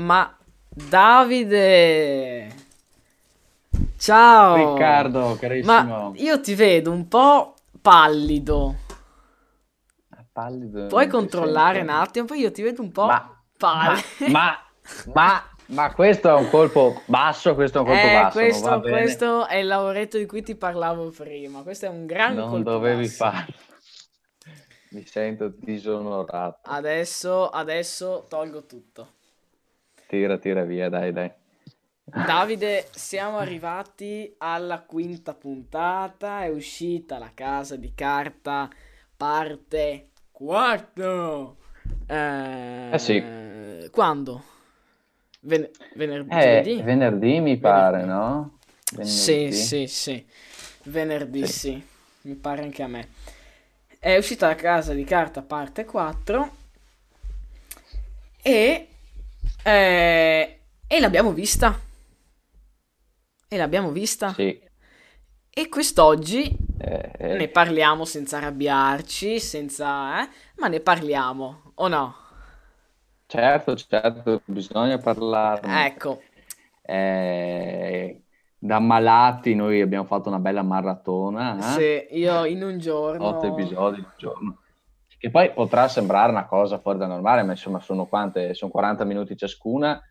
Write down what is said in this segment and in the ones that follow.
Ma Davide! Ciao! Riccardo, carissimo. Ma io ti vedo un po' pallido. Pallido, Puoi che controllare un attimo? Poi io ti vedo un po' Ma, pallido. ma, ma, ma questo è un colpo basso, questo è un colpo Eh, basso, non questo, questo è il lavoretto di cui ti parlavo prima. Questo è un gran Non colpo dovevi basso. farlo. Mi sento disonorato. Adesso, adesso tolgo tutto. Tira, tira via, dai, dai. Davide, siamo arrivati alla quinta puntata. È uscita la casa di carta, parte 4. Eh, Eh sì. Quando? Ven- venerdì? Eh, venerdì mi pare, no? Sì, Venerdì. sì, sì. Venerdì, Sì. sì. Mi pare anche a me. È uscita la casa di carta parte 4 e, eh, e l'abbiamo vista. E l'abbiamo vista. Sì. E quest'oggi Eh, eh, ne parliamo senza arrabbiarci, senza... eh, ma ne parliamo, o no? certo, certo, bisogna parlarne. Ecco, Eh, da malati noi abbiamo fatto una bella maratona, eh? se io in un giorno... Otto episodi al giorno. Che poi potrà sembrare una cosa fuori da normale, ma insomma sono quante? Sono 40 minuti ciascuna.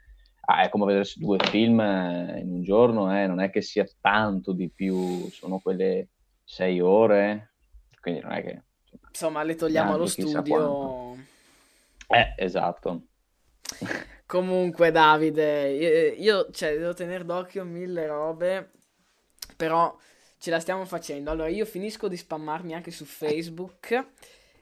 Ah, è come vedersi due film eh, in un giorno, eh, non è che sia tanto di più, sono quelle sei ore, quindi non è che... Insomma, le togliamo allo studio. Eh, esatto. Comunque, Davide, io, io, cioè, devo tenere d'occhio mille robe, però ce la stiamo facendo. Allora, io finisco di spammarmi anche su Facebook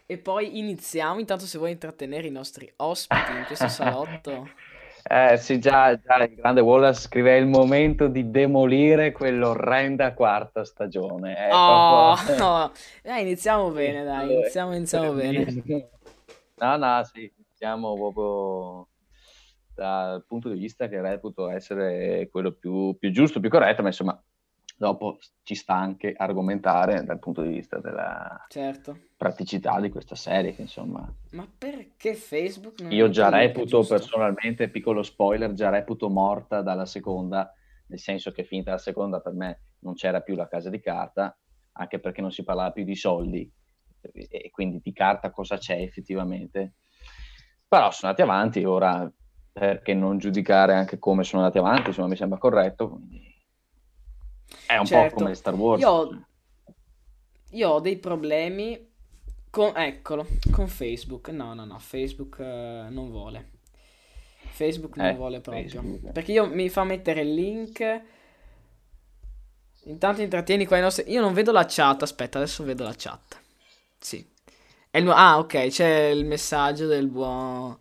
e poi iniziamo. Intanto, se vuoi intrattenere i nostri ospiti in questo salotto. Eh sì, già, già il grande Wallace scrive è il momento di demolire quell'orrenda quarta stagione. È Oh, proprio- no. Dai, iniziamo bene, dai, iniziamo, iniziamo bene. No, no, sì, iniziamo proprio dal punto di vista che reputo essere quello più, più giusto, più corretto, ma insomma, dopo ci sta anche argomentare dal punto di vista della Certo. praticità di questa serie, che insomma, Ma perché Facebook non io già reputo personalmente, piccolo spoiler, già reputo morta dalla seconda, nel senso che finita la seconda per me non c'era più la casa di carta, anche perché non si parlava più di soldi, e quindi di carta cosa c'è effettivamente. Però sono andati avanti, ora perché non giudicare anche come sono andati avanti, insomma mi sembra corretto, quindi è un Certo. po' come Star Wars. Io ho, io ho dei problemi con, eccolo, con Facebook. No, no, no, Facebook eh, non vuole. Facebook non Eh, vuole proprio. Facebook. Perché io mi fa mettere il link. Intanto intrattieni qua i nostri... Io non vedo la chat, aspetta, adesso vedo la chat. Sì. È il Ah, ok, c'è il messaggio del buon...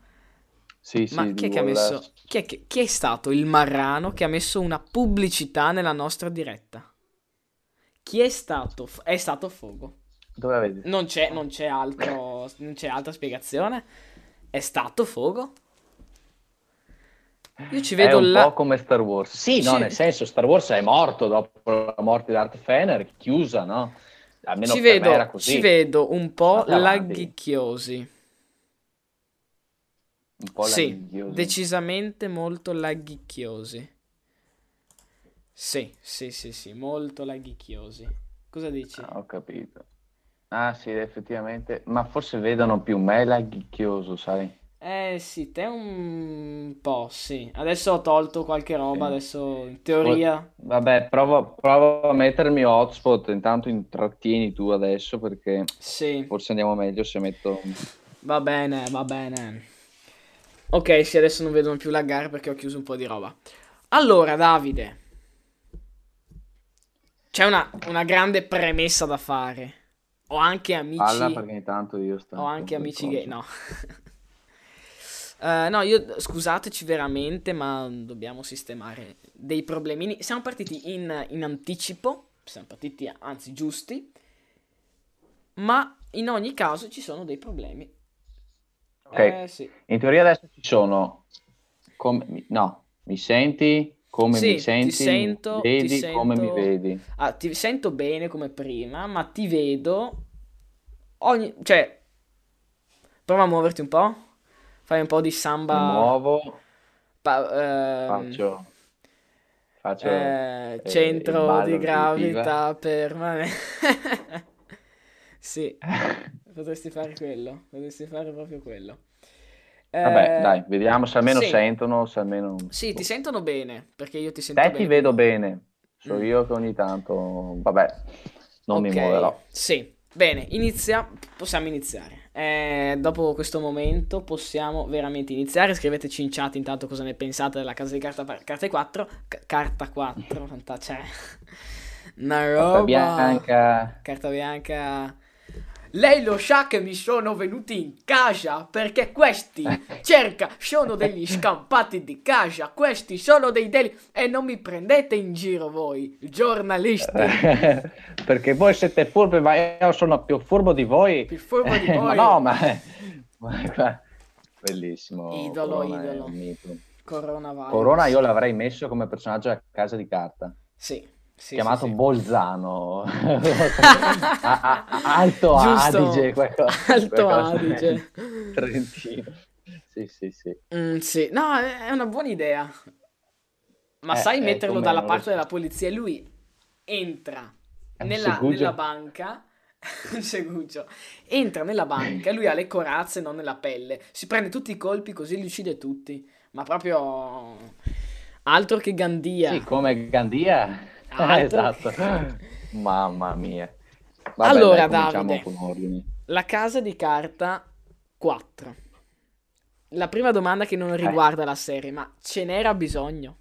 Sì, sì, Ma chi è che ha messo... Chi è, che- chi è stato il marrano che ha messo una pubblicità nella nostra diretta? Chi è stato? È stato Fogo. Dove vedi? Non c'è, non c'è altro, non c'è altra spiegazione. È stato Fogo? Io ci È vedo un la... po' come Star Wars. Sì, no, Ci- nel senso, Star Wars è morto dopo la morte di Darth Vader, chiusa, no? Almeno Ci per me vedo, era così. ci vedo un po' avanti. lagghicchiosi. Un po' Sì, decisamente molto lagghicchiosi. Sì, sì, sì, sì, molto lagghicchiosi. Cosa dici? Ah, ho capito. Ah, sì, effettivamente. Ma forse vedono più me lagghicchioso, sai? Eh sì, te un po', sì. Adesso ho tolto qualche roba, Sì. adesso in teoria... Vabbè, provo, provo a mettermi hotspot, intanto intrattieni tu adesso perché Sì, forse andiamo meglio se metto... va bene, va bene. Ok, sì, adesso non vedono più laggare perché ho chiuso un po' di roba. Allora, Davide, c'è una, una grande premessa da fare. Ho anche amici... Palla perché intanto io sto... Ho anche amici gay, no. Eh, no, io scusateci veramente, ma dobbiamo sistemare dei problemini. Siamo partiti in, in anticipo, siamo partiti anzi giusti, ma in ogni caso ci sono dei problemi. Ok. Eh sì. In teoria adesso ci sono... Come... No, mi senti? Come Sì, mi ti senti? sento, ti Vedi come mi sento- vedi? Ah, ti sento bene come prima, ma ti vedo ogni... cioè, prova a muoverti un po', fai un po' di Mi samba. muovo. Pa- ehm, Faccio, faccio eh, eh, centro di gravità permanente. Sì, potresti fare quello, potresti fare proprio quello. Vabbè, Eh, dai, vediamo se almeno sì. sentono, se almeno... Sì, ti sentono bene, perché io ti sento Te bene. ti vedo bene, so Mm. io che ogni tanto, vabbè, non mi Ok, muoverò. Sì, bene, inizia, possiamo iniziare. Eh, dopo questo momento possiamo veramente iniziare. Scriveteci in chat intanto cosa ne pensate della casa di carta, carte 4. Ca- carta 4, fanta- cioè, una Carta roba. bianca, Carta bianca. Lei lo sa che mi sono venuti in casa perché questi cerca, sono degli scampati di casa, questi sono dei deli e non mi prendete in giro voi, giornalisti. perché voi siete furbi, ma io sono più furbo di voi. Più furbo di Eh, ma voi. no, ma... Bellissimo. Idolo, Corona idolo. Corona io l'avrei messo come personaggio a casa di carta. Sì, sì, chiamato sì, sì. Bolzano A- a- a- Alto Giusto. Adige qualcosa, Alto qualcosa Adige. Trentino sì sì sì Mm, sì, no, è una buona idea. Ma Eh, sai eh, metterlo dalla parte della polizia? Lui entra nella, nella banca. un segugio. Entra nella banca, lui ha le corazze, non nella pelle. Si prende tutti i colpi così li uccide tutti. Ma proprio altro che Gandia. sì come Gandia esatto che- mamma mia Vabbè, Allora, dai, Davide. con ordini La casa di carta 4. La prima domanda che Eh. non riguarda la serie, ma ce n'era bisogno?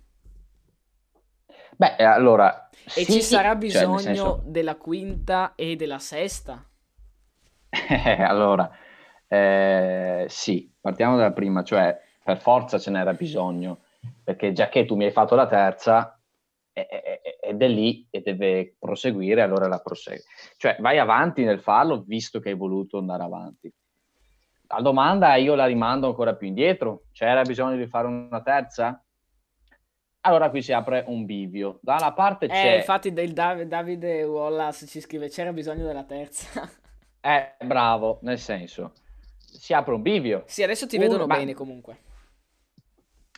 beh eh, allora E sì, ci sarà cioè, bisogno nel senso- della quinta e della sesta? Eh, allora, eh, sì, partiamo dalla prima, cioè per forza ce n'era bisogno, perché già che tu mi hai fatto la terza eh, eh, ed è lì e deve proseguire, allora la prosegue. Cioè vai avanti nel farlo visto che hai voluto andare avanti. La domanda io la rimando ancora più indietro, c'era bisogno di fare una terza? Allora qui si apre un bivio. Da una parte Eh, c'è... infatti del Dav- Davide Wallace ci scrive c'era bisogno della terza. Eh, bravo, nel senso, si apre un bivio. sì, adesso ti Uno, vedono ma- bene comunque.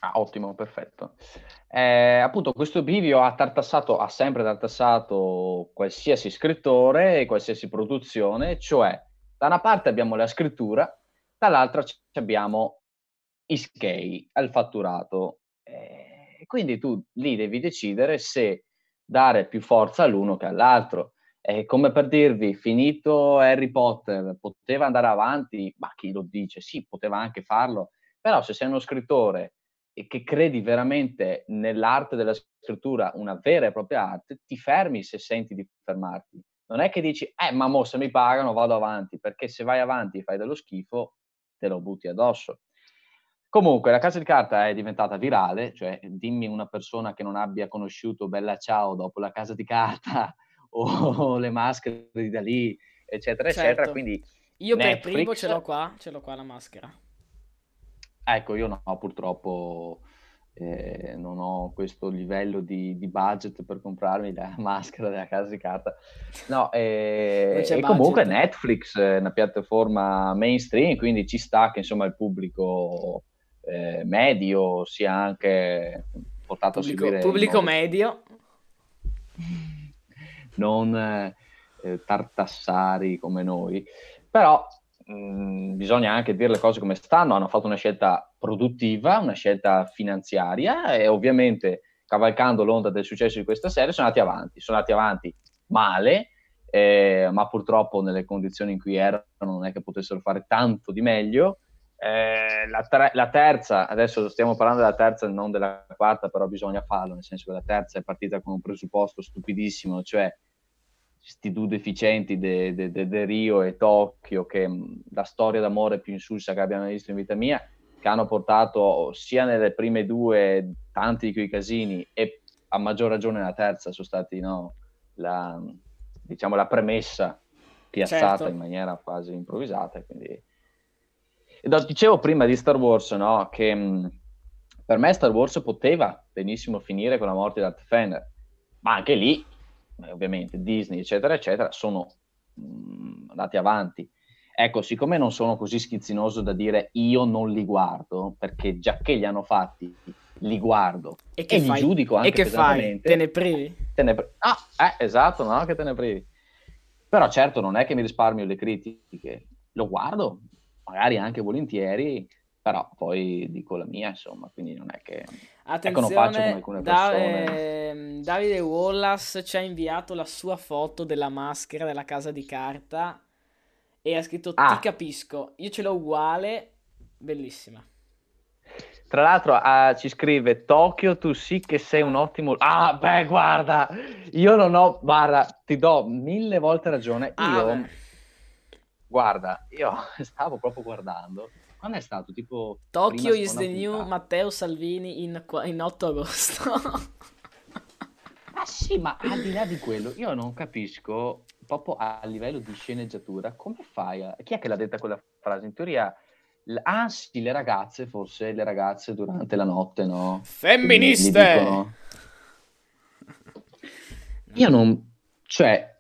Ah, ottimo, perfetto. Eh, appunto, questo bivio ha tartassato, ha sempre tartassato qualsiasi scrittore e qualsiasi produzione, cioè da una parte abbiamo la scrittura, dall'altra abbiamo i skei, il fatturato. Eh, quindi tu lì devi decidere se dare più forza all'uno che all'altro. È come per dirvi, finito Harry Potter, poteva andare avanti? Ma chi lo dice? Sì, poteva anche farlo, però se sei uno scrittore e che credi veramente nell'arte della scrittura, una vera e propria arte, ti fermi se senti di fermarti. Non è che dici, eh, ma mo se mi pagano vado avanti, perché se vai avanti e fai dello schifo, te lo butti addosso. Comunque, la casa di carta è diventata virale, cioè dimmi una persona che non abbia conosciuto Bella Ciao dopo la casa di carta o le maschere di Dalì, eccetera, Certo. eccetera. Quindi, Io per Netflix- primo ce l'ho qua, ce l'ho qua la maschera. Ecco, io no, purtroppo eh, non ho questo livello di, di budget per comprarmi la maschera della casa di carta. No, eh, e comunque budget. Netflix è una piattaforma mainstream, quindi ci sta che insomma il pubblico eh, medio sia anche portato a Pubblico, seguire... pubblico medio. non eh, tartassari come noi, però mh, bisogna anche dire le cose come stanno, hanno fatto una scelta produttiva, una scelta finanziaria e ovviamente cavalcando l'onda del successo di questa serie sono andati avanti, sono andati avanti male, eh, ma purtroppo nelle condizioni in cui erano non è che potessero fare tanto di meglio. Eh, la, tre- la terza, adesso stiamo parlando della terza e non della quarta, però bisogna farlo, nel senso che la terza è partita con un presupposto stupidissimo, cioè questi due deficienti di de, de, de Rio e Tokyo, che la storia d'amore più insulsa che abbiamo visto in vita mia, che hanno portato sia nelle prime due tanti di quei casini e a maggior ragione nella terza sono stati no, la, diciamo, la premessa piazzata Certo. in maniera quasi improvvisata. Quindi... E dicevo prima di Star Wars no, che mh, per me Star Wars poteva benissimo finire con la morte di Darth Fener, ma anche lì, ovviamente, Disney, eccetera, eccetera, sono mh, andati avanti. Ecco, siccome non sono così schizzinoso da dire io non li guardo, perché già che li hanno fatti li guardo E che e li giudico anche E che fai? Te ne privi? Te ne pre- ah, eh, esatto, no, che te ne privi. Però certo non è che mi risparmio le critiche, lo guardo, magari anche volentieri, però poi dico la mia, insomma, quindi non è che... Ecco, non faccio come Attenzione, alcune Da- persone. ehm, Davide Wallace ci ha inviato la sua foto della maschera della casa di carta e ha scritto Ah. Ti capisco, io ce l'ho uguale, bellissima. Tra l'altro ah, ci scrive Tokyo, tu sì che sei un ottimo... Ah, beh, guarda, io non ho... Guarda, ti do mille volte ragione. Ah, Io, beh. guarda, io stavo proprio guardando. Quando è stato? Tipo... Tokyo prima, is the seconda new puntata? Matteo Salvini in, qua- in 8 agosto. Ah sì, ma al di là di quello, io non capisco proprio a livello di sceneggiatura come fai a... Chi è che l'ha detta quella frase? In teoria, l- ah sì, le ragazze, forse le ragazze durante la notte, no? Femministe! Dicono- Io non... Cioè,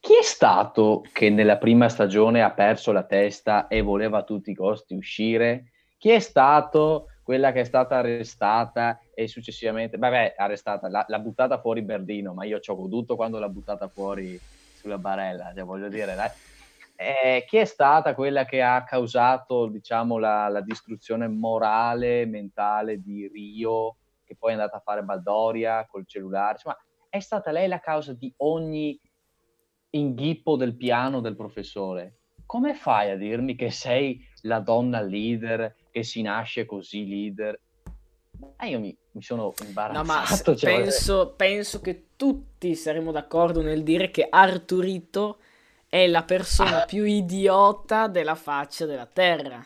chi è stato che nella prima stagione ha perso la testa e voleva a tutti i costi uscire? Chi è stato quella che è stata arrestata e successivamente... Vabbè, arrestata, l'ha, buttata fuori Berdino, ma io ci ho goduto quando l'ha buttata fuori sulla barella, cioè voglio dire. Eh, chi è stata quella che ha causato, diciamo, la, la distruzione morale, mentale di Rio, che poi è andata a fare Baldoria col cellulare? Insomma, è stata lei la causa di ogni inghippo del piano del professore. Come fai a dirmi che sei la donna leader, che si nasce così leader? Ah, io mi, mi sono No, imbarazzato. ma se- cioè, penso, penso che tutti saremo d'accordo nel dire che Arturito è la persona Ah. più idiota della faccia della terra.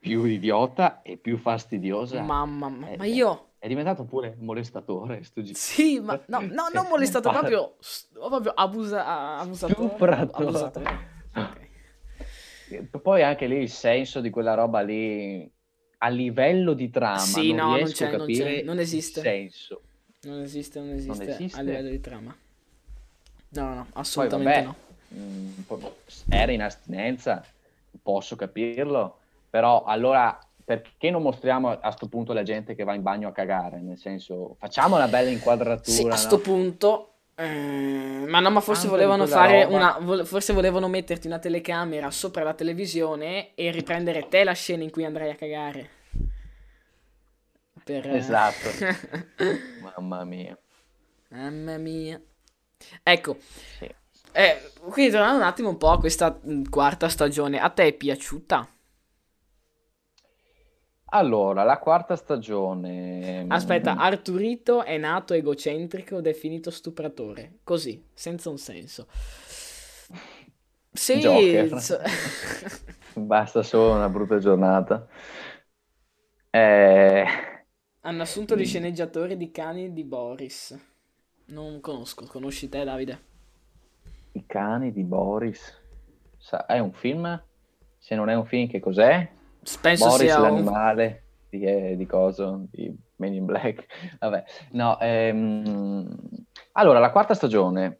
Più idiota e più fastidiosa. Mamma mia, ma io... È diventato pure molestatore, sto gi- Sì, ma no, no, non molestato, Fa- proprio, proprio abusa, a- abusatore. Stupratore. abusatore. Ok. Poi anche lì il senso di quella roba lì a livello di trama Sì, non no, non riesco a non c'è, capire non esiste. il senso. Non esiste, non esiste, esiste? a livello di trama. No, no, no, Poi assolutamente vabbè, no. mm, po- era in astinenza, posso capirlo, però allora perché non mostriamo a sto punto la gente che va in bagno a cagare? Nel senso, facciamo una bella inquadratura, Sì, a no? sto punto. eh, ma no, ma forse Tanto volevano fare roba. una. forse volevano metterti una telecamera sopra la televisione e riprendere te la scena in cui andrai a cagare. Per, eh, Esatto. Mamma mia. Mamma mia. Ecco, Sì. eh, quindi tornando un attimo un po' a questa mh, quarta stagione, a te è piaciuta? Allora, la quarta stagione. Aspetta, mm, Arturito è nato egocentrico, definito stupratore. Così, senza un senso. Sì, Basta solo una brutta giornata. Eh, hanno assunto gli sceneggiatori di Cani di Boris. Non conosco, conosci te, Davide? I cani di Boris. Sa- è un film? Se non è un film, che cos'è? Penso Boris sia un... l'animale di, eh, di coso, di Men in Black. Vabbè, no. ehm, Allora, la quarta stagione.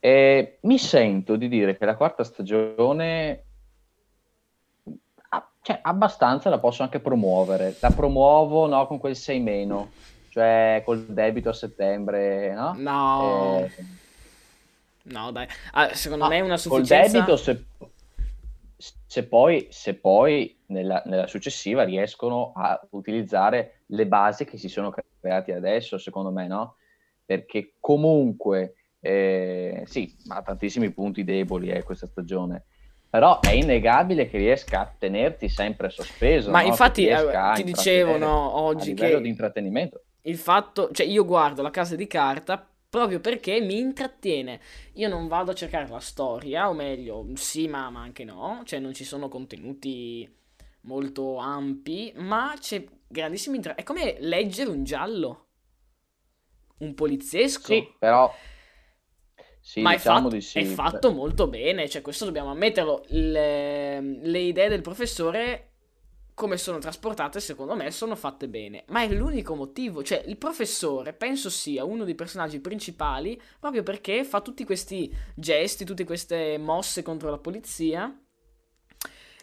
Eh, mi sento di dire che la quarta stagione, ah, cioè, abbastanza la posso anche promuovere. La promuovo, no, con quel 6 meno, cioè col debito a settembre, no? No, Eh, no, dai. Ah, secondo Ah, me è una col sufficienza... debito se, se poi, se poi nella, nella successiva riescono a utilizzare le basi che si sono create adesso, secondo me, no? Perché comunque, eh, sì, ha tantissimi punti deboli eh, questa stagione, però è innegabile che riesca a tenerti sempre sospeso, Ma no? infatti, eh, a ti dicevo, no, a oggi livello che di intrattenimento. il fatto, cioè io guardo la casa di carta proprio perché mi intrattiene. Io non vado a cercare la storia, o meglio, sì, ma, ma anche no, cioè non ci sono contenuti molto ampi, ma c'è grandissimo interesse. È come leggere un giallo, un poliziesco. Sì, però... Sì, Ma è diciamo fatto, di sì. è fatto molto bene, cioè questo dobbiamo ammetterlo. Le, le idee del professore, come sono trasportate, secondo me sono fatte bene. Ma è l'unico motivo, cioè il professore penso sia uno dei personaggi principali proprio perché fa tutti questi gesti, tutte queste mosse contro la polizia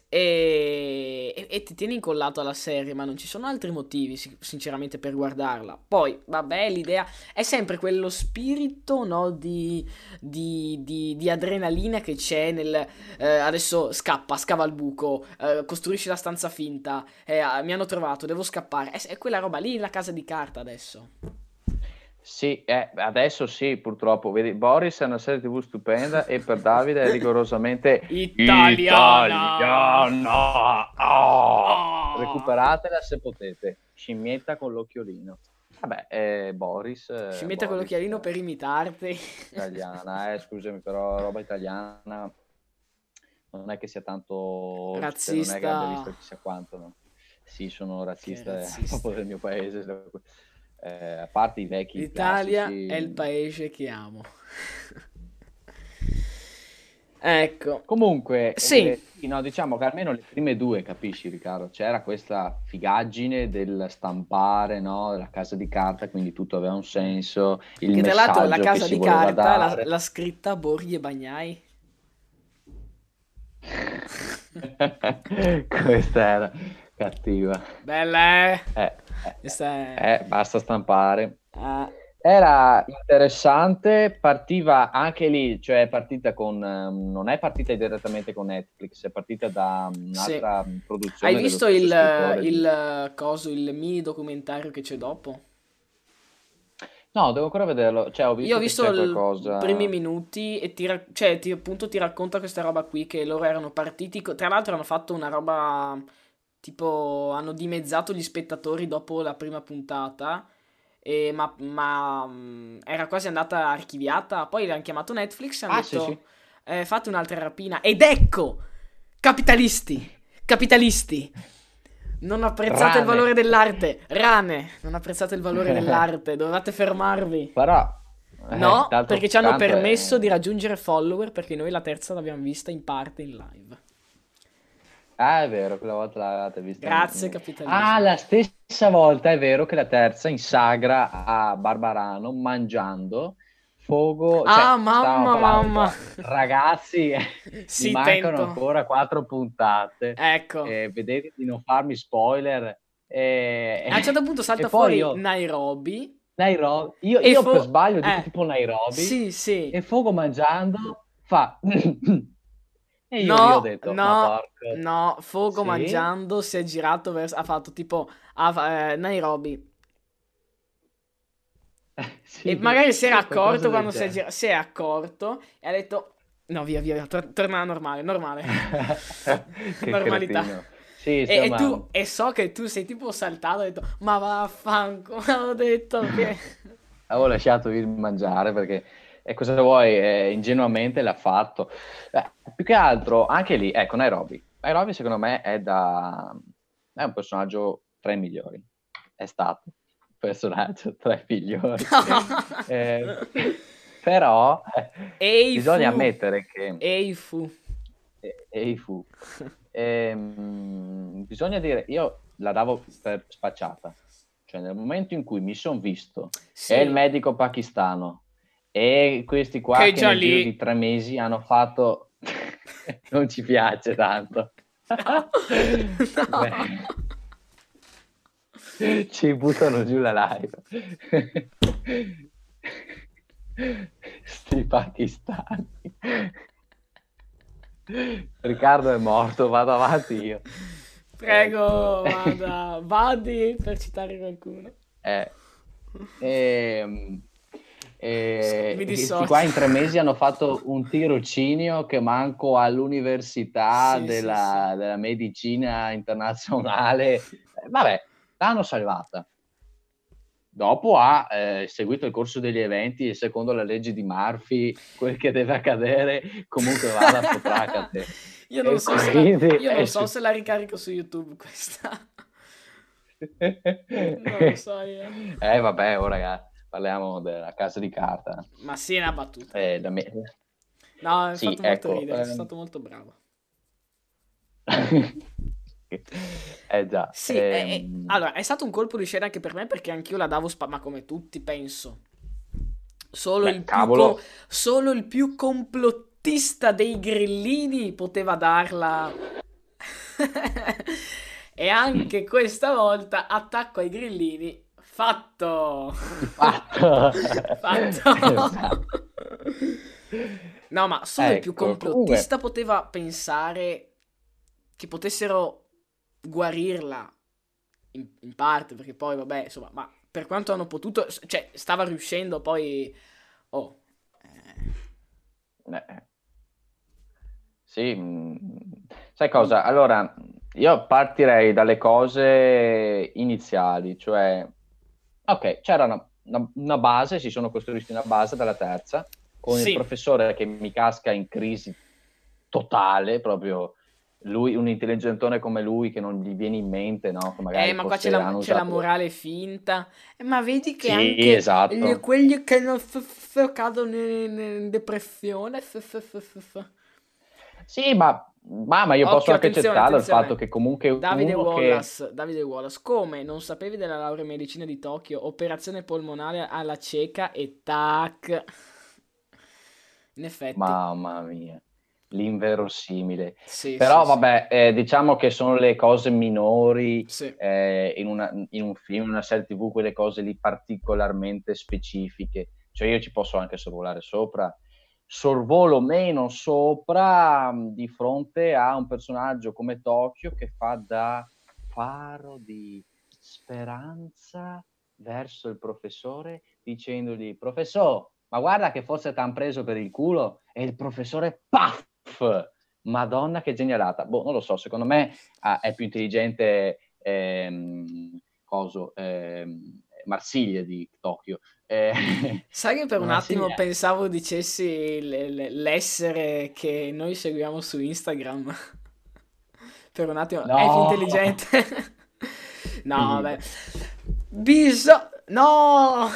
e, e, e, ti tieni incollato alla serie, ma non ci sono altri motivi, sinceramente, per guardarla. Poi, vabbè, l'idea è sempre quello spirito, no, di, di, di, di adrenalina che c'è nel... Eh, adesso scappa, scava il buco, eh, costruisci la stanza finta, eh, mi hanno trovato, devo scappare. È, è quella roba lì, la casa di carta adesso. Sì, eh, adesso sì, purtroppo. Vedi, Boris è una serie TV stupenda e per Davide è rigorosamente italiana. italiana. Oh! Recuperatela se potete. Scimmietta con l'occhiolino. Vabbè, eh, Boris. Eh, Scimmietta Boris, con l'occhiolino per imitarti. Italiana, eh, scusami, però roba italiana non è che sia tanto razzista. Cioè, non è che abbia visto chissà quanto, no? Sì, sono razzista, razzista. proprio del mio paese eh, a parte i vecchi L'Italia classici... è il paese che amo. ecco. Comunque, sì. Eh, no, diciamo che almeno le prime due, capisci Riccardo, c'era questa figaggine del stampare, no, la casa di carta, quindi tutto aveva un senso. Il che tra l'altro la casa di carta la, l'ha scritta Borghi e Bagnai. Questa era cattiva. Bella, eh? eh è... Eh, basta stampare. Ah. Era interessante, partiva anche lì, cioè è partita con, um, non è partita direttamente con Netflix, è partita da un'altra sì. produzione. Hai visto il, il, coso, il mini documentario che c'è dopo? No, devo ancora vederlo. Cioè, ho visto Io ho visto i primi minuti e ti, cioè, ti, appunto ti racconta questa roba qui che loro erano partiti. Tra l'altro hanno fatto una roba tipo hanno dimezzato gli spettatori dopo la prima puntata, e, ma, ma mm, era quasi andata archiviata. Poi l'hanno chiamato Netflix e hanno ah, detto sì, sì. Eh, fate un'altra rapina. Ed ecco, capitalisti, capitalisti. Non apprezzate Rane. il valore dell'arte. Rane, non apprezzate il valore dell'arte. Dovete fermarvi. Però... Eh, no, perché ci hanno permesso è... di raggiungere follower perché noi la terza l'abbiamo vista in parte in live. Ah, è vero, quella volta l'avete vista. Grazie, capitalismo. Ah, la stessa volta è vero che la terza in sagra a Barbarano mangiando Fogo. Cioè, ah, mamma, mamma. Ragazzi, sì, mancano ancora quattro puntate. Ecco. Eh, vedete di non farmi spoiler. Eh, a un certo punto salta fuori io... Nairobi. Nairobi. Io, io fo... per sbaglio dico eh, tipo Nairobi. Sì, sì. E Fogo mangiando fa... E io no, ho detto, no, no, Fogo sì? mangiando si è girato verso, ha fatto tipo a eh, Nairobi. sì, e magari si era accorto quando si è, girato, si è accorto e ha detto, no via via, tor- torna normale, normale. Normalità. Sì, e, e, tu, e so che tu sei tipo saltato e hai detto, ma vaffanculo, ho detto che... Avevo lasciato il mangiare perché e cosa vuoi? Eh, ingenuamente l'ha fatto. Eh, più che altro, anche lì, ecco, Nairobi. Nairobi secondo me è, da... è un personaggio tra i migliori. È stato un personaggio tra i migliori. eh, però Eifu. bisogna ammettere che... Eifu. Eifu. Ehm, bisogna dire, io la davo per spacciata. Cioè nel momento in cui mi sono visto, sì. è il medico pakistano, e questi qua che, che nel lì... di tre mesi hanno fatto... non ci piace tanto. No. ci buttano giù la live. Sti pakistani. Riccardo è morto, vado avanti io. Prego, vada, vadi per citare qualcuno. Eh, ehm, e questi qua in tre mesi hanno fatto un tirocinio che manco all'università Sì, della, sì, della medicina internazionale. Eh, Vabbè, l'hanno salvata. Dopo ha eh, seguito il corso degli eventi e secondo la legge di Murphy quel che deve accadere comunque vada potrà accadere. Io non, so se, la, quindi io non è so se la ricarico su YouTube questa. Non lo so io. Eh vabbè, oh ragazzi, parliamo della casa di carta. Ma sì, è una battuta. Eh, da me- No, è Sì, fatto molto ecco, ridere, sei ehm. stato molto bravo. eh già. Sì, è- è- ehm, allora, è stato un colpo di scena anche per me perché anch'io la davo spa, ma come tutti penso. Solo, Beh, il co- solo il più complottista dei grillini poteva darla. e anche questa volta attacco ai grillini. Fatto! Fatto! Fatto! Esatto. No, ma solo ecco, il più ecco, complottista comunque... poteva pensare che potessero guarirla in, in, parte, perché poi, vabbè, insomma, ma per quanto hanno potuto, cioè, stava riuscendo poi... Oh. Eh. Eh. Sì, mm, sai cosa? Allora, io partirei dalle cose iniziali, cioè, ok, c'era una, una, una base, si sono costruiti una base dalla terza, con sì. il professore che mi casca in crisi totale, proprio lui, un intelligentone come lui che non gli viene in mente, no? eh, ma qua c'è la, c'è la, morale finta. Eh, ma vedi che sì, anche esatto. gli, quelli che non f- f- cadono in, in depressione. F- sì, ma, ma, ma io Occhio, posso anche accettare il fatto che comunque Davide Wallace, che... Davide Wallace, come non sapevi della laurea in medicina di Tokyo, operazione polmonare alla cieca e tac. In effetti. Mamma mia, l'inverosimile. Sì, Però sì, vabbè, sì. Eh, diciamo che sono le cose minori eh, in, una, in, un film, in una serie tv, quelle cose lì particolarmente specifiche. Cioè io ci posso anche sorvolare sopra, sorvolo meno sopra mm, di fronte a un personaggio come Tokyo che fa da faro di speranza verso il professore dicendogli professore ma guarda che forse t'han preso per il culo e il professore paff madonna che genialata. Boh non lo so secondo me ah, è più intelligente ehm, coso ehm, Marsiglia di Tokyo eh, sai che per un attimo pensavo dicessi l- l'essere che noi seguiamo su Instagram per un attimo no. è più intelligente no vabbè bisogna no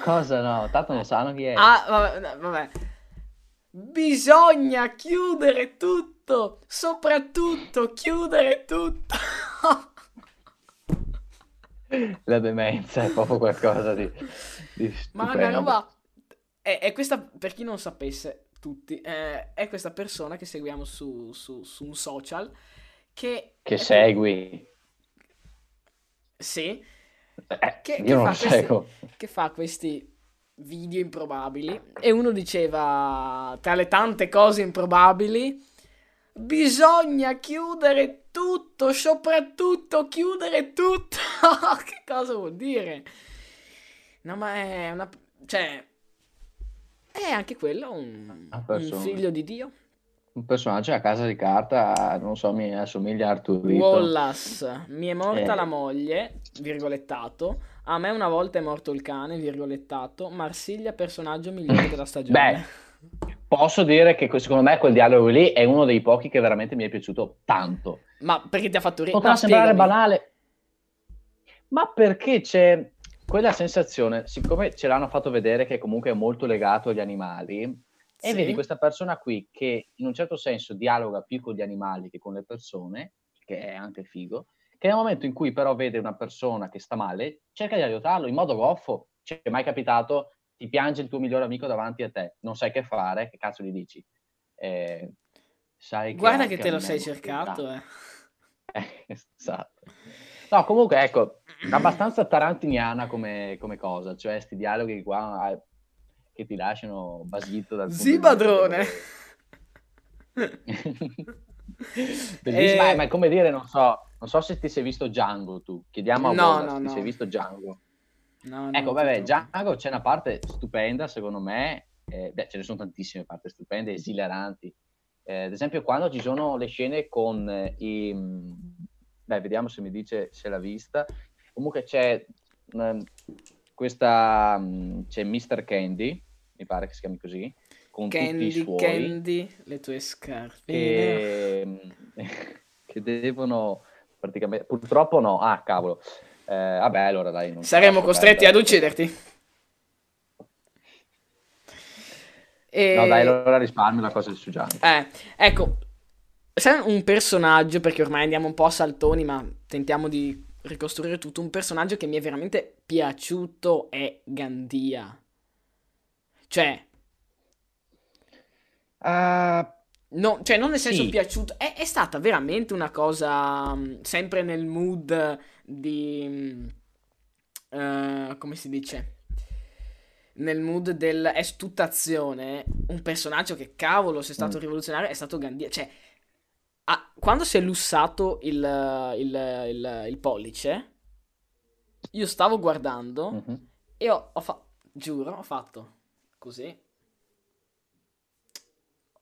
Cosa no? Tanto non sanno chi è. Ah, vabbè, vabbè. Bisogna chiudere tutto, soprattutto chiudere tutto. La demenza è proprio qualcosa di, di Ma una roba... È, è, questa, per chi non sapesse, tutti, è, è questa persona che seguiamo su, su, su un social che... Che segui. Sì. Eh, che, che, fa questi, che, fa questi, video improbabili. E uno diceva tra le tante cose improbabili bisogna chiudere tutto soprattutto chiudere tutto che cosa vuol dire no ma è una cioè è anche quello un, un figlio di Dio un personaggio a casa di carta, non so, mi assomiglia a Arturito. Wallace, mi è morta eh. la moglie, virgolettato. A me una volta è morto il cane, virgolettato. Marsiglia, personaggio migliore della stagione. Beh, posso dire che secondo me quel dialogo lì è uno dei pochi che veramente mi è piaciuto tanto. Ma perché ti ha fatto ridere? Potrà no, sembrare spiegami. banale, ma perché c'è quella sensazione, siccome ce l'hanno fatto vedere che comunque è molto legato agli animali, e sì. vedi questa persona qui che in un certo senso dialoga più con gli animali che con le persone, che è anche figo, che nel momento in cui però vede una persona che sta male, cerca di aiutarlo in modo goffo. Cioè, è mai capitato, ti piange il tuo migliore amico davanti a te, non sai che fare, che cazzo gli dici? Eh, sai Guarda che, che te lo sei cercato, eh. Eh. esatto. No, comunque, ecco, abbastanza tarantiniana come, come cosa, cioè, questi dialoghi qua che ti lasciano basito dal Sì, padrone! Bellissima, eh... ma è come dire, non so, non so se ti sei visto Django tu, chiediamo a no, no, ti no. sei visto Django? No, ecco, vabbè, Django c'è una parte stupenda, secondo me, eh, beh, ce ne sono tantissime parti stupende, esileranti. Eh, ad esempio, quando ci sono le scene con eh, i... Beh, vediamo se mi dice se l'ha vista. Comunque c'è um, questa... Um, c'è Mr. Candy, mi pare che si chiami così, con Candy, tutti i suoi. Candy, le tue scarpe. E... che devono praticamente... Purtroppo no, ah cavolo. Eh, vabbè, allora dai. Saremo costretti ad ucciderti. E... No dai, allora risparmio la cosa di Sugiano. Eh, ecco, sai un personaggio, perché ormai andiamo un po' a saltoni, ma tentiamo di ricostruire tutto, un personaggio che mi è veramente piaciuto è Gandia. Cioè... Uh, No, cioè, non nel senso Sì. piaciuto, è, è stata veramente una cosa mh, sempre nel mood di... mh, eh, come si dice? Nel mood del... è tutta azione. Un personaggio che cavolo, se è stato Mm. rivoluzionario, è stato Gandia. Cioè, ah, quando si è lussato il, il- il- il pollice, io stavo guardando Mhm. e ho, ho fa- giuro, ho fatto così.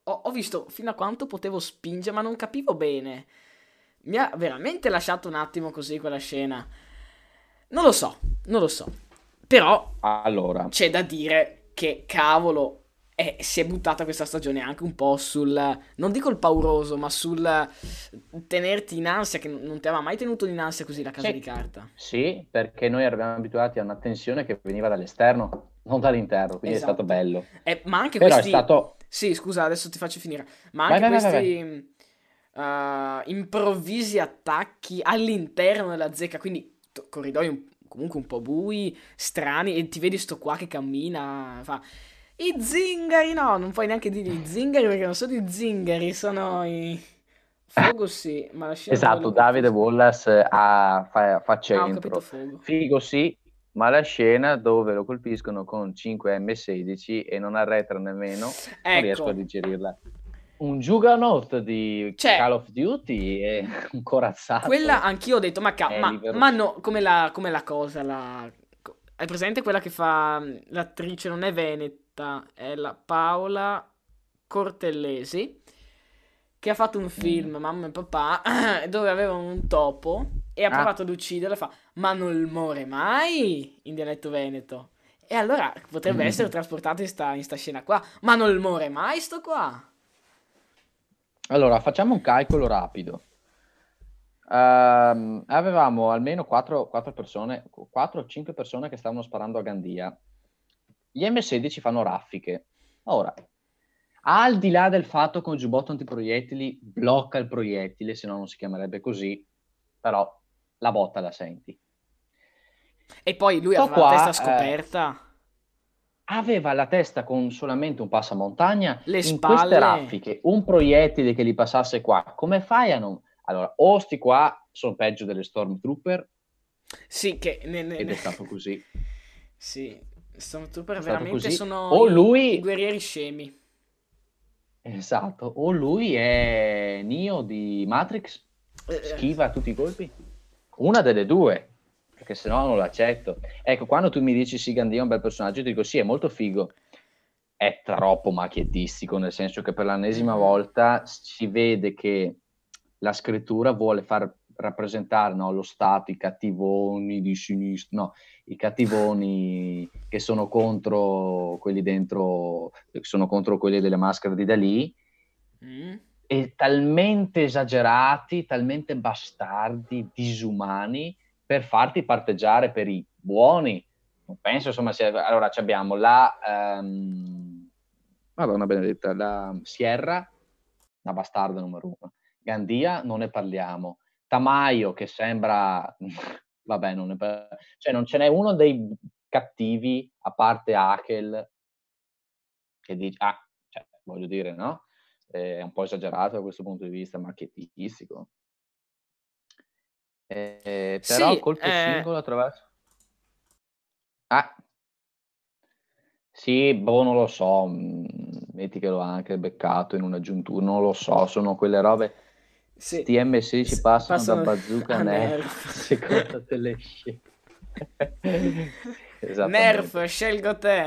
Ho, ho visto fino a quanto potevo spingere, ma non capivo bene. Mi ha veramente lasciato un attimo così quella scena. Non lo so, non lo so. Però Allora, c'è da dire che cavolo eh, si è buttata questa stagione anche un po' sul non dico il pauroso, ma sul tenerti in ansia che non ti aveva mai tenuto in ansia così la casa Sì. di carta. sì, perché noi eravamo abituati a una tensione che veniva dall'esterno, non dall'interno, quindi Esatto. è stato bello. Eh, ma anche Però questi è stato... Sì, scusa, adesso ti faccio finire. Ma Vai, anche vai, vai, questi eh, improvvisi attacchi all'interno della zecca, quindi t- corridoi un- comunque un po' bui, strani, e ti vedi sto qua che cammina, fa... I zingari, no, non puoi neanche dire i zingari perché non sono i zingari, sono i... Fogo sì, ma la scena Esatto, Davide Wallace ha, fa, fa Ah, centro. Fogo. Figo sì, ma la scena dove lo colpiscono con 5M16 e non arretra nemmeno, non riesco a Ecco, digerirla. Un Juggernaut di Cioè- Call of Duty e un corazzato. quella anch'io ho detto, ma, ca- È ma, ma no, come la, come la cosa, la... Hai presente quella che fa mh, l'attrice, non è Veneta, è la Paola Cortellesi, che ha fatto un film, Mamma e Papà, dove avevano un topo e ha Ah. provato ad ucciderlo e fa, ma non muore mai, in dialetto veneto. E allora potrebbe Mm. essere trasportato in sta, in sta scena qua, ma non muore mai sto qua. Allora, facciamo un calcolo rapido. Ehm, avevamo almeno 4, persone, 4 o 5 persone che stavano sparando a Gandia. Gli M16 fanno raffiche. Ora, al di là del fatto che un giubbotto antiproiettili blocca il proiettile, se no non si chiamerebbe così, però la botta la senti. E poi lui Sto aveva la qua, testa eh, scoperta. Aveva la testa con solamente un passamontagna Le in spalle. queste raffiche, un proiettile che gli passasse qua. Come fai a non... Allora, o sti qua sono peggio delle Stormtrooper, Sì, che ne- ne- ed è stato così. Sì, Stormtrooper veramente così. sono O lui- guerrieri scemi. Esatto, o lui è Neo di Matrix, Eh, schiva a tutti i colpi. Una delle due, perché se no non l'accetto. Ecco, quando tu mi dici sì, Gandia è un bel personaggio, io ti dico sì, è molto figo. È troppo macchiettistico, nel senso che per l'ennesima Mhm. volta si vede che la scrittura vuole far rappresentare no, lo Stato, i cattivoni di sinistra, no, i cattivoni che sono contro quelli dentro, che sono contro quelli delle maschere di Dalì, mm. e talmente esagerati, talmente bastardi, disumani, per farti parteggiare per i buoni. Non penso, insomma, sia... allora abbiamo la... ehm, Madonna benedetta, la Sierra, la bastarda numero uno. Gandia, non ne parliamo. Tamaio, che sembra... Vabbè, non ne par- Cioè, non ce n'è uno dei cattivi, a parte Akel, che dice... Ah, cioè, voglio dire, no? è un po' esagerato da questo punto di vista marketistico. Eh, però Sì, colpo eh. singolo attraverso... Ah, sì, boh, non lo so, mm, metti che l'ho anche beccato in un'aggiuntura, non lo so, sono quelle robe... Sì. Sti M16 Sì, passano, passano da bazooka a nerf, nerf. secondo te le scelte. Nerf, scelgo te.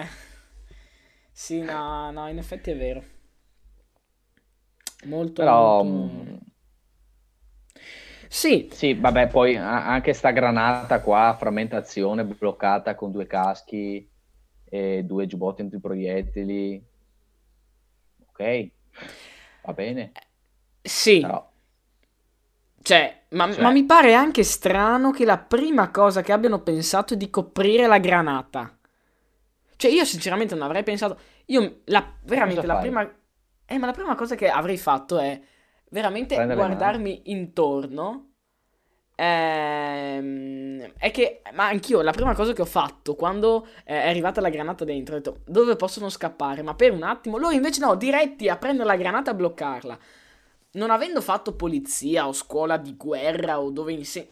Sì, no, no, in effetti è vero. Molto, Però... molto- mm, Sì, Sì, vabbè, poi anche sta granata qua, frammentazione bloccata con due caschi e due giubbotti antiproiettili. Ok, va bene, sì. però Cioè, ma, Cioè- ma mi pare anche strano che la prima cosa che abbiano pensato è di coprire la granata. Cioè, io sinceramente non avrei pensato. Io, la, veramente, Cosa la fai? prima. Eh, ma la prima cosa che avrei fatto è veramente Prendere le guardarmi intorno ehm, è che, ma anch'io, la prima cosa che ho fatto quando è arrivata la granata dentro, ho detto dove possono scappare, ma per un attimo, loro invece no, diretti a prendere la granata e a bloccarla. Non avendo fatto polizia o scuola di guerra o dove insegno,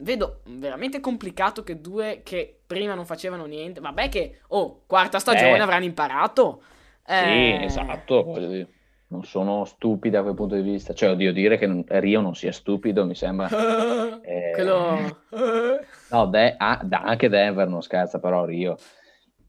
vedo veramente complicato che due che prima non facevano niente, vabbè che, oh, quarta stagione Eh. avranno imparato. Sì, Eh, esatto, voglio dire, non sono stupidi da quel punto di vista. Cioè, oddio, dire che non- Rio non sia stupido mi sembra... eh, Quello... No, De- ah, da- anche Denver non scherza, però Rio.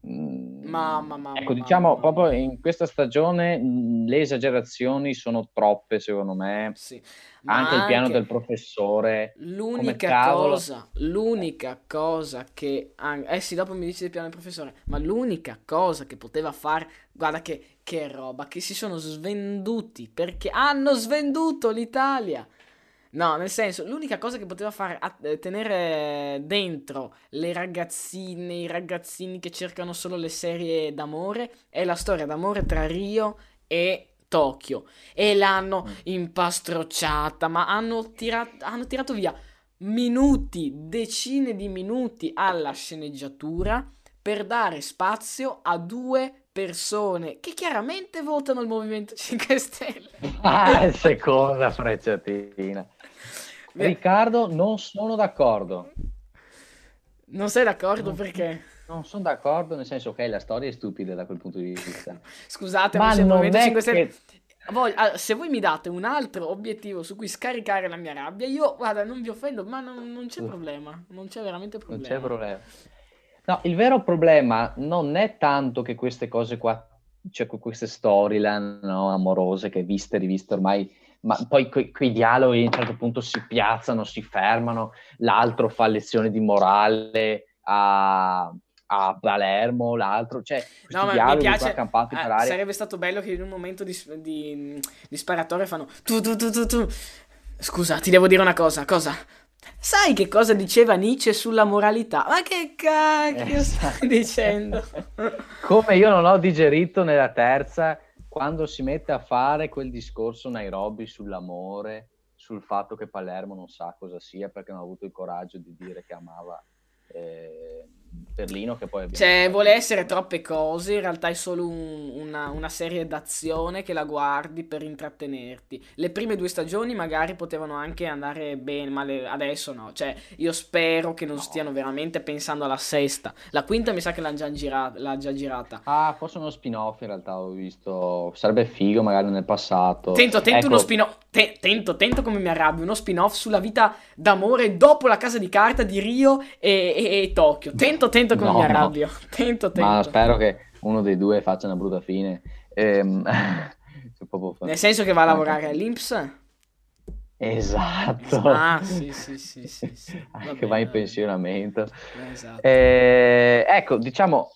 Mm, Mamma, mamma, Ecco, mamma, diciamo, mamma. proprio in questa stagione le esagerazioni sono troppe, secondo me. Sì. Ma Anche il piano anche del professore. L'unica cosa, l'unica cosa che... Eh sì, dopo mi dici del piano del professore, ma l'unica cosa che poteva fare... Guarda che, che roba, che si sono svenduti, perché hanno svenduto l'Italia. No, nel senso, l'unica cosa che poteva fare a- eh, tenere dentro le ragazzine, i ragazzini che cercano solo le serie d'amore è la storia d'amore tra Rio e Tokyo. E l'hanno impastrocciata, ma hanno tirato, hanno tirato via minuti, decine di minuti alla sceneggiatura per dare spazio a due persone che chiaramente votano il Movimento 5 Stelle. Ah, seconda frecciatina. Riccardo, non sono d'accordo. Non sei d'accordo No. perché? Non sono d'accordo, nel senso che la storia è stupida da quel punto di vista. Scusate, Ma se non è 5 Stelle... che- Voi- ah, se voi mi date un altro obiettivo su cui scaricare la mia rabbia, io, guarda, non vi offendo, ma non, non c'è problema. Non c'è veramente Non problema. c'è problema. No, il vero problema non è tanto che queste cose qua, cioè que- queste storyline no, amorose che viste e riviste ormai, ma poi que- quei dialoghi a un certo punto si piazzano, si fermano, l'altro fa lezioni di morale a, a Palermo, l'altro, cioè No, ma mi piace. ah, aria. sarebbe stato bello che in un momento di, di, di sparatoria fanno tu tu tu tu tu. Scusa, ti devo dire una cosa. Cosa? Sai che cosa diceva Nietzsche sulla moralità? Ma che cacchio Eh, stai dicendo? Come io non ho digerito nella terza, quando si mette a fare quel discorso Nairobi sull'amore, sul fatto che Palermo non sa cosa sia perché non ha avuto il coraggio di dire che amava eh, Berlino, che poi abbiamo Cioè, vuole essere troppe cose, in realtà è solo un- una, una serie d'azione che la guardi per intrattenerti. Le prime due stagioni magari potevano anche andare bene, ma le- adesso no. Cioè, io spero che non No. stiano veramente pensando alla sesta. La quinta mi sa che l'hanno già, gira- l'ha già girata. Ah, forse uno spin-off in realtà ho visto, sarebbe figo magari nel passato. Tento, tento Ecco, uno spin-off. te- tento, tento come mi arrabbio. Uno spin-off sulla vita d'amore dopo la casa di carta di Rio e, e- e Tokyo. Tento, tento come No, mi no. arrabbio. Tento, tento. Ma spero che uno dei due faccia una brutta fine. Ehm, proprio- Nel senso che va a lavorare all'Inps? Esatto. Ah, sì, sì, sì, sì, sì. Va che va in pensionamento. Esatto. Eh, ecco, diciamo,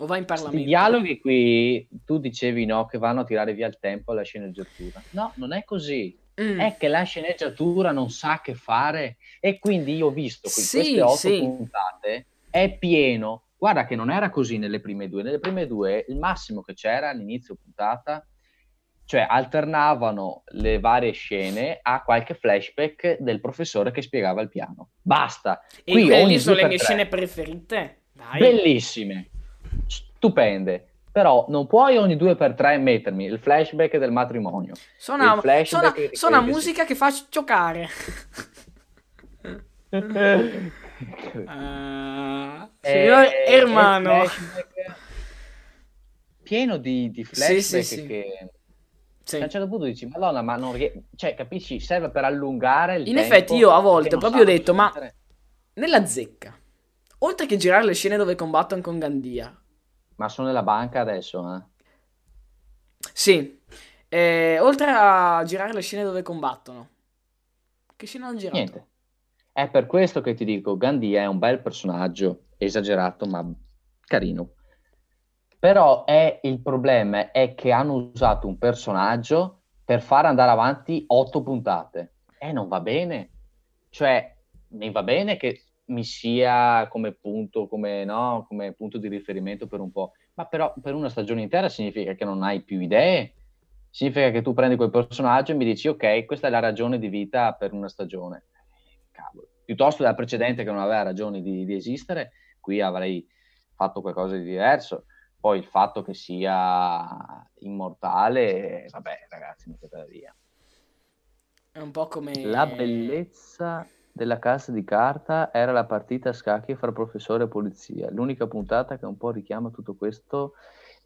O va in Parlamento. dialoghi qui, tu dicevi no, che vanno a tirare via il tempo alla sceneggiatura. No, non è così. Mm. È che la sceneggiatura non sa che fare e quindi io ho visto Sì, queste otto sì. puntate, è pieno. Guarda che non era così nelle prime due. Nelle prime due il massimo che c'era all'inizio puntata, cioè alternavano le varie scene a qualche flashback del professore che spiegava il piano. Basta. E Qui quelle sono le mie tre. scene preferite. Dai. Bellissime, stupende. Però non puoi ogni due per tre mettermi il flashback del matrimonio. Suona, suona, suona musica che fa giocare. Ah, signor Eh, Ermano. e flashback pieno di, di flashback sì, sì. che Sì. a un certo punto dici madonna ma non rie- cioè capisci serve per allungare il In tempo effetti io a volte proprio ho detto, ma- mettere- Nella zecca, oltre che girare le scene dove combattono con Gandia, ma sono nella banca adesso eh? sì, eh, oltre a girare le scene dove combattono, che scene hanno girato? niente è per questo che ti dico Gandhi è un bel personaggio esagerato ma carino. Però è il problema è che hanno usato un personaggio per far andare avanti otto puntate. E non va bene. Cioè mi va bene che mi sia come punto come, no, come punto di riferimento per un po' ma però per una stagione intera significa che non hai più idee. Significa che tu prendi quel personaggio e mi dici ok questa è la ragione di vita per una stagione piuttosto della precedente che non aveva ragioni di, di esistere, qui avrei fatto qualcosa di diverso. Poi il fatto che sia immortale, vabbè, ragazzi, mettetela via. È un po' come... La bellezza della casa di carta era la partita a scacchi fra professore e polizia. L'unica puntata che un po' richiama tutto questo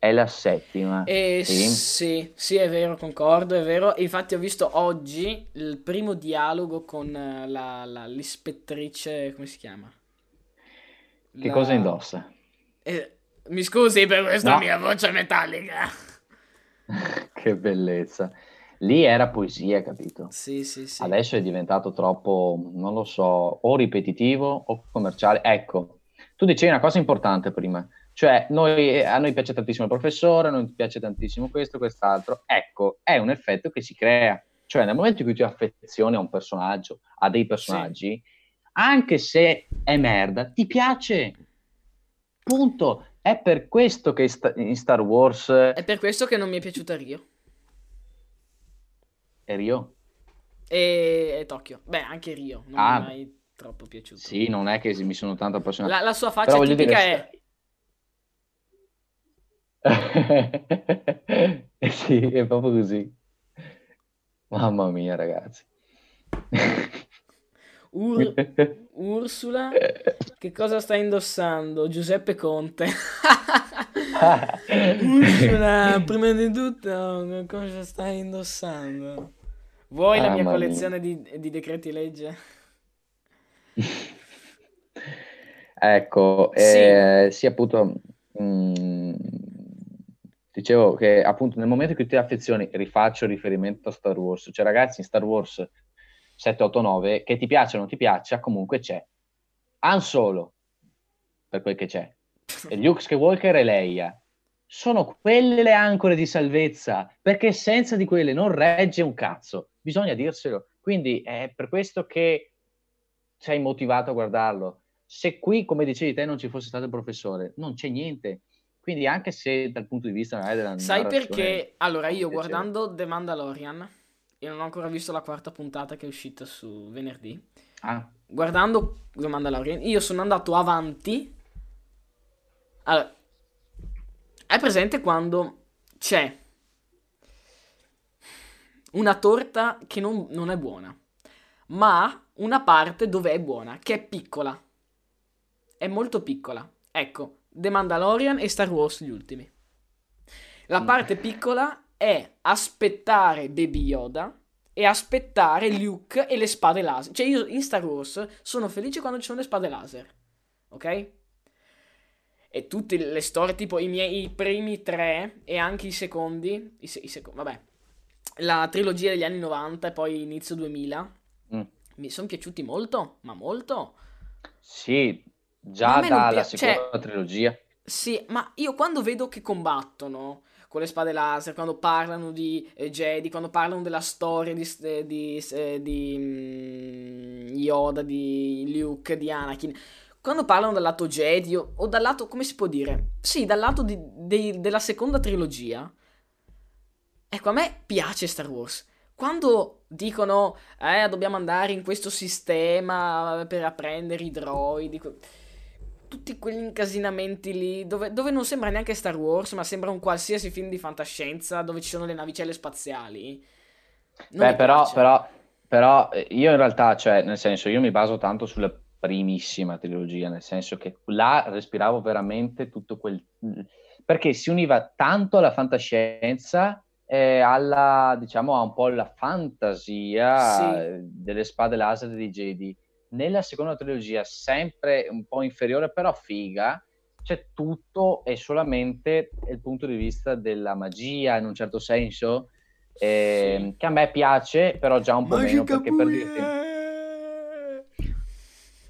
è la settima. Eh, sì. sì, sì, è vero, concordo, è vero. Infatti ho visto oggi il primo dialogo con eh, la, la, l'ispettrice, come si chiama? Che la... cosa indossa? Eh, mi scusi per questa no. mia voce metallica. che bellezza. Lì era poesia, capito? Sì, sì, sì. Adesso è diventato troppo, non lo so, o ripetitivo o commerciale. Ecco, tu dicevi una cosa importante prima, cioè noi, a noi piace tantissimo il professore, a noi piace tantissimo questo, quest'altro. Ecco, è un effetto che si crea. Cioè nel momento in cui tu affezioni a un personaggio, a dei personaggi, sì. anche se è merda, ti piace. Punto. È per questo che in Star Wars... È per questo che non mi è piaciuta Rio. E Rio? E, e Tokyo. Beh, anche Rio. Non ah, mi è mai troppo piaciuto. Sì, non è che mi sono tanto appassionato. La, la sua faccia Però tipica dire... è... eh sì, è proprio così. Mamma mia, ragazzi. Ur- Ursula, che cosa sta indossando? Giuseppe Conte. Ursula, prima di tutto, cosa stai indossando? Vuoi ah, la mia collezione di, di, decreti legge? ecco, sì. Eh, sì, appunto, mh, mm, dicevo che appunto nel momento in cui ti affezioni, rifaccio riferimento a Star Wars, cioè ragazzi in Star Wars 7, 8, 9, che ti piaccia o non ti piaccia, comunque c'è. Han Solo, per quel che c'è, e Luke Skywalker e Leia, sono quelle le ancore di salvezza, perché senza di quelle non regge un cazzo, bisogna dirselo. Quindi è per questo che sei motivato a guardarlo. Se qui, come dicevi te, non ci fosse stato il professore, non c'è niente. Quindi anche se dal punto di vista della Sai perché? Allora, io guardando The Mandalorian, io non ho ancora visto la quarta puntata che è uscita su venerdì. Ah. Guardando The Mandalorian, io sono andato avanti. Allora, è presente quando c'è una torta che non, non è buona, ma una parte dove è buona, che è piccola. È molto piccola. Ecco, The Mandalorian e Star Wars gli ultimi. La mm. parte piccola è aspettare Baby Yoda e aspettare Luke e le spade laser. Cioè io in Star Wars sono felice quando ci sono le spade laser. Ok? e tutte le storie, tipo i miei i primi tre e anche i secondi, i, i secondi, vabbè, la trilogia degli anni 90 e poi inizio 2000, mm. mi sono piaciuti molto, ma molto. Sì, già dalla pi- seconda cioè, trilogia. Sì, ma io quando vedo che combattono con le spade laser, quando parlano di eh, Jedi, quando parlano della storia di, eh, di, eh, di, mm, Yoda, di Luke, di Anakin quando parlano dal lato Jedi o, o, dal lato, come si può dire? Sì, dal lato di, di, della seconda trilogia. Ecco, a me piace Star Wars. Quando dicono, eh, dobbiamo andare in questo sistema per apprendere i droidi, tutti quegli incasinamenti lì, dove, dove, non sembra neanche Star Wars, ma sembra un qualsiasi film di fantascienza dove ci sono le navicelle spaziali. Non Beh, però, però, però, eh, io in realtà, cioè, nel senso, io mi baso tanto sulle primissima trilogia, nel senso che là respiravo veramente tutto quel... perché si univa tanto alla fantascienza eh, alla, diciamo, a un po' la fantasia sì. delle spade laser di Jedi. Nella seconda trilogia, sempre un po' inferiore, però figa, c'è tutto e solamente il punto di vista della magia, in un certo senso, eh, sì. che a me piace, però già un po' Magica meno, perché per dirti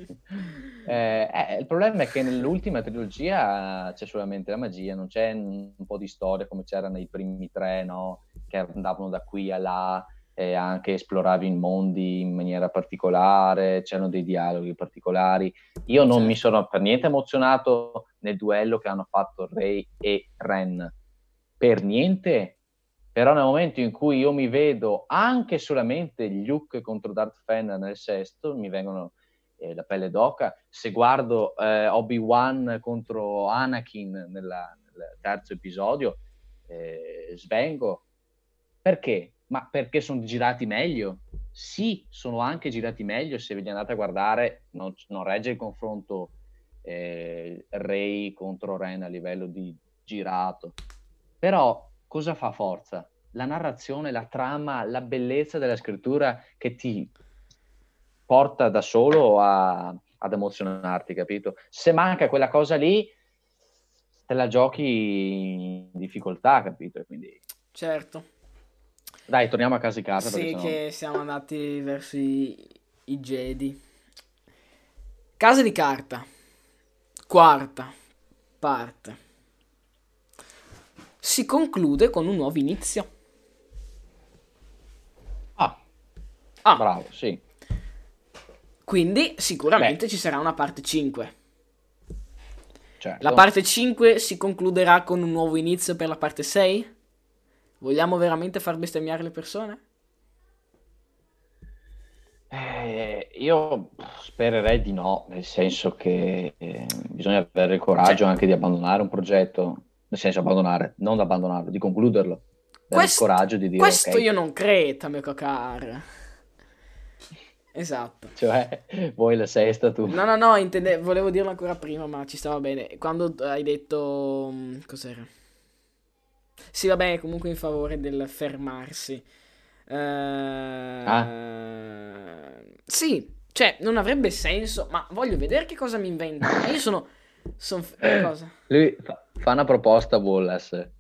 eh, eh, il problema è che nell'ultima trilogia c'è solamente la magia, non c'è un, po' di storia come c'era nei primi tre, no? che andavano da qui a là e anche esploravi i mondi in maniera particolare, c'erano dei dialoghi particolari. Io non certo. mi sono per niente emozionato nel duello che hanno fatto Rey e Ren, per niente. Però nel momento in cui io mi vedo anche solamente Luke contro Darth Vader nel sesto, mi vengono eh, la pelle d'oca. Se guardo eh, Obi-Wan contro Anakin nella, nel terzo episodio, eh, svengo. Perché? Ma perché sono girati meglio? Sì, sono anche girati meglio. Se ve li andate a guardare, non, non regge il confronto eh, Ray contro Ren a livello di girato. Però cosa fa forza? La narrazione, la trama, la bellezza della scrittura che ti porta da solo a, ad emozionarti, capito? Se manca quella cosa lì, te la giochi in difficoltà, capito? Quindi... Certo. Dai, torniamo a casa di casa. Sì, sennò... che siamo andati verso i, i Jedi. Casa di carta. Quarta parte. Si conclude con un nuovo inizio. Ah. ah. Bravo, sì. Quindi sicuramente Beh. ci sarà una parte 5. Certo. La parte 5 si concluderà con un nuovo inizio per la parte 6? Vogliamo veramente far bestemmiare le persone? Eh, io spererei di no, nel senso che eh, bisogna avere il coraggio cioè, anche di abbandonare un progetto, nel senso abbandonare, non abbandonarlo, di concluderlo. Questo, il coraggio di dire questo okay. io non credo, mio cocar. Esatto. Cioè, vuoi la sesta tu? No, no, no, intende... volevo dirlo ancora prima, ma ci stava bene. Quando hai detto... Mm, cos'era? Sì, va bene, comunque in favore del fermarsi. Uh... Ah. Sì, cioè, non avrebbe senso, ma voglio vedere che cosa mi invento. Io sono... Son... Cosa? Lui fa, fa una proposta a Wallace.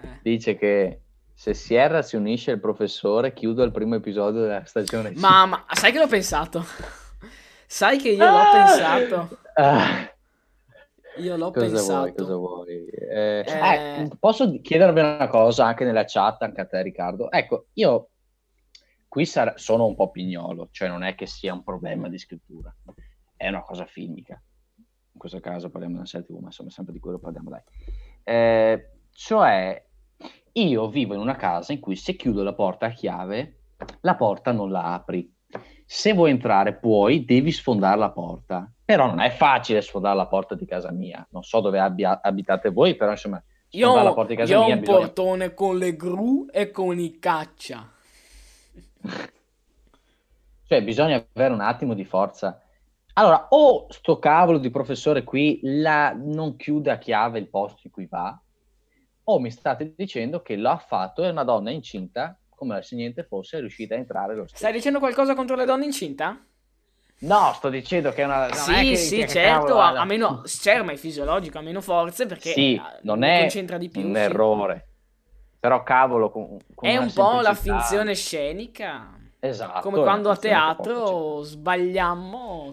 Eh. Dice che se Sierra si unisce al professore, chiudo il primo episodio della stagione. Ma, ma sai che l'ho pensato? sai che io l'ho ah! pensato? Ah. Io l'ho cosa pensato. Vuoi, cosa vuoi? Eh, eh... Eh, posso chiedervi una cosa anche nella chat, anche a te Riccardo? Ecco, io qui sar- sono un po' pignolo, cioè non è che sia un problema di scrittura, è una cosa filmica. In questo caso parliamo di una serie TV, ma insomma sempre di quello parliamo, dai. Eh, cioè, io vivo in una casa in cui se chiudo la porta a chiave, la porta non la apri. Se vuoi entrare puoi, devi sfondare la porta. Però non è facile sfondare la porta di casa mia. Non so dove abbia, abitate voi, però insomma, io, la porta di casa io mia... Ho un bisogna... portone con le gru e con i caccia. cioè, bisogna avere un attimo di forza. Allora, o sto cavolo di professore qui la, non chiude a chiave il posto in cui va, o mi state dicendo che l'ha fatto e una donna incinta, come se niente fosse, è riuscita a entrare lo stesso. Stai dicendo qualcosa contro le donne incinta? No, sto dicendo che è una... sì, è che, sì, che certo, a, a, meno... Certo, ma è fisiologico, ha meno forze perché sì, non è concentra di più. un sì. errore. Però cavolo, con, con È un po' la finzione scenica. Esatto. Come quando a teatro sbagliamo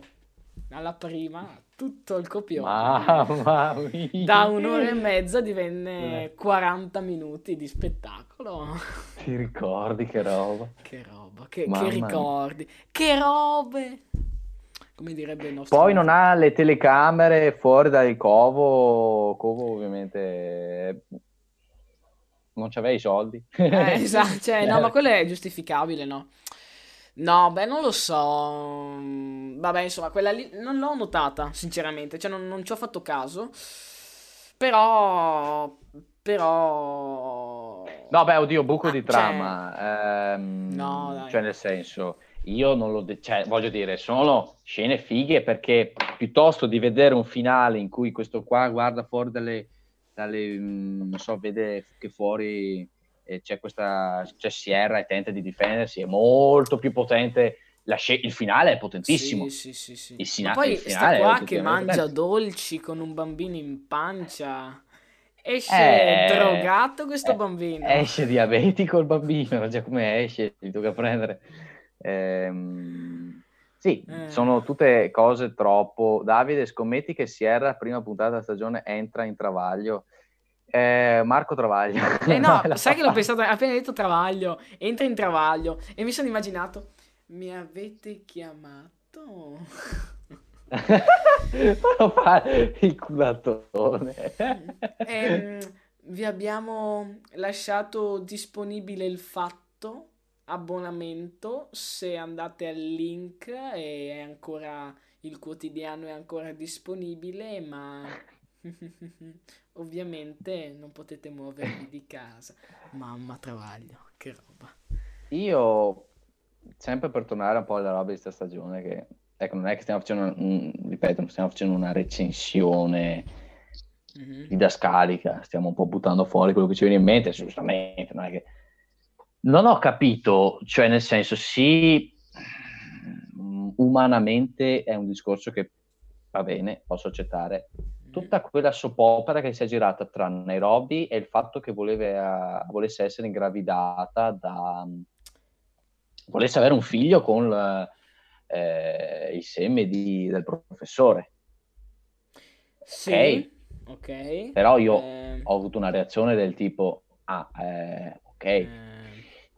alla prima tutto il copione. Mamma mia. Da un'ora e mezza divenne 40 minuti di spettacolo. Ti ricordi che roba? Che roba, che, che ricordi, che robe. Come direbbe il nostro... Poi non ha le telecamere fuori dal covo, covo ovviamente non c'aveva i soldi. Eh, esatto, cioè, no, ma quello è giustificabile, no? No, beh, non lo so. Vabbè, insomma, quella lì non l'ho notata, sinceramente. Cioè, non, non ci ho fatto caso. Però. Però. No, beh, oddio, buco ah, di trama. Cioè... Ehm, no, dai. Cioè, nel senso, io non lo. De- cioè, voglio dire, sono scene fighe perché piuttosto di vedere un finale in cui questo qua guarda fuori dalle. dalle mm, non so, vede che fuori e c'è questa c'è Sierra e tenta di difendersi, è molto più potente. Sc- il finale è potentissimo. Sì, sì, sì, il, sina- poi il finale sta qua che mangia potente. dolci con un bambino in pancia. Esce eh, drogato questo eh, bambino. Esce diabetico il bambino, già come esce, gli tocca prendere. Ehm, sì, eh. sono tutte cose troppo. Davide, scommetti che Sierra, prima puntata della stagione, entra in travaglio eh, Marco Travaglio. Eh no, sai che l'ho pensato appena detto Travaglio, entra in Travaglio e mi sono immaginato, mi avete chiamato? il culatone. Eh, vi abbiamo lasciato disponibile il fatto abbonamento se andate al link e è ancora il quotidiano è ancora disponibile, ma ovviamente non potete muovervi di casa. Mamma travaglio, che roba. Io, sempre per tornare un po' alla roba di questa stagione, che ecco, non è che stiamo facendo, un, ripeto, non stiamo facendo una recensione mm-hmm. didascalica, stiamo un po' buttando fuori quello che ci viene in mente, giustamente, non è che... Non ho capito, cioè nel senso, sì, umanamente è un discorso che va bene, posso accettare. Tutta quella soppopera che si è girata tra Nairobi e il fatto che voleva, volesse essere ingravidata da... volesse avere un figlio con eh, il seme di, del professore. Sì, ok. okay. Però io eh... ho avuto una reazione del tipo, ah, eh, ok.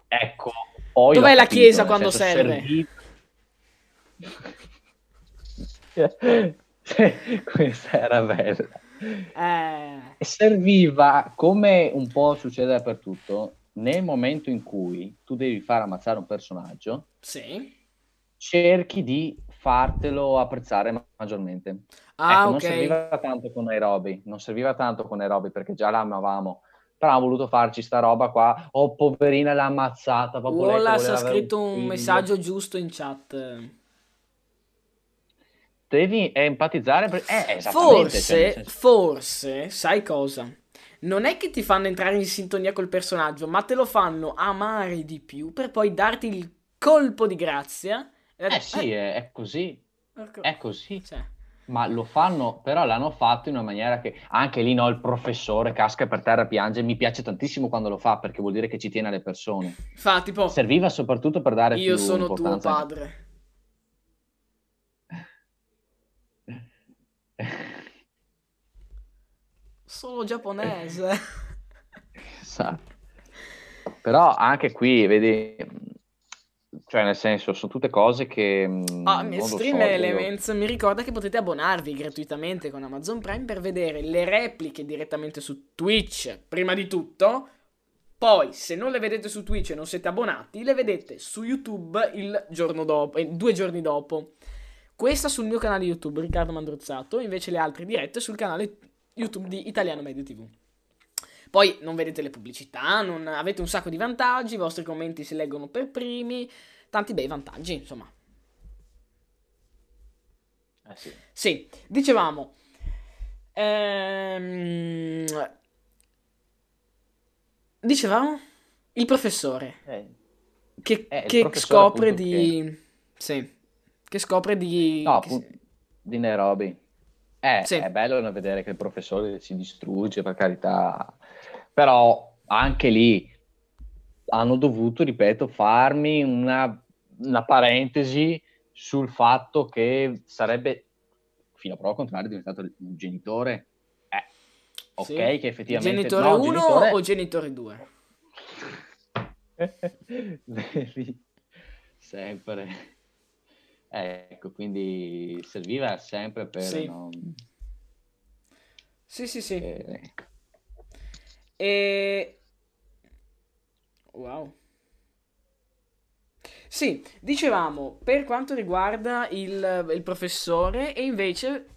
Ecco, poi... Dov'è la capito, chiesa quando serve? Servito Questa era bella. Eh... Serviva, come un po' succede dappertutto, nel momento in cui tu devi far ammazzare un personaggio, sì. cerchi di fartelo apprezzare maggiormente. Ah, ecco, okay. non serviva tanto con Nairobi, non serviva tanto con Nairobi perché già l'amavamo però ha voluto farci sta roba qua. Oh, poverina, l'ha ammazzata. Wallace ha scritto un, un messaggio giusto in chat devi empatizzare. Per... Eh, forse, cioè, forse, sai cosa? Non è che ti fanno entrare in sintonia col personaggio, ma te lo fanno amare di più per poi darti il colpo di grazia. Eh sì, eh, è così. Ecco. È così. Cioè. Ma lo fanno, però l'hanno fatto in una maniera che anche lì no, il professore casca per terra piange. Mi piace tantissimo quando lo fa perché vuol dire che ci tiene alle persone. Fa tipo. Serviva soprattutto per dare io più sono tuo padre. Solo giapponese. esatto. Però anche qui, vedi, cioè nel senso, sono tutte cose che... Mm, ah, Stream so, Elements io... mi ricorda che potete abbonarvi gratuitamente con Amazon Prime per vedere le repliche direttamente su Twitch, prima di tutto. Poi, se non le vedete su Twitch e non siete abbonati, le vedete su YouTube il giorno dopo, eh, due giorni dopo. Questa sul mio canale YouTube, Riccardo Mandrozzato, invece le altre dirette sul canale YouTube di Italiano Medio TV. Poi non vedete le pubblicità, non avete un sacco di vantaggi, i vostri commenti si leggono per primi, tanti bei vantaggi, insomma. Eh sì. sì, dicevamo. Ehm, dicevamo? Il professore. Eh. Che, eh, che professore scopre di... Che... Sì che scopre di... No, che... di Nairobi. Eh, sì. È bello vedere che il professore si distrugge, per carità. Però anche lì hanno dovuto, ripeto, farmi una, una parentesi sul fatto che sarebbe, fino a prova contraria, diventato un genitore. Eh, ok, sì. che effettivamente... Genitore 1 no, genitore... o genitore 2? Sempre. Ecco, quindi serviva sempre per sì. non... Sì, sì, sì. Eh... E... Wow. Sì, dicevamo, per quanto riguarda il, il professore, e invece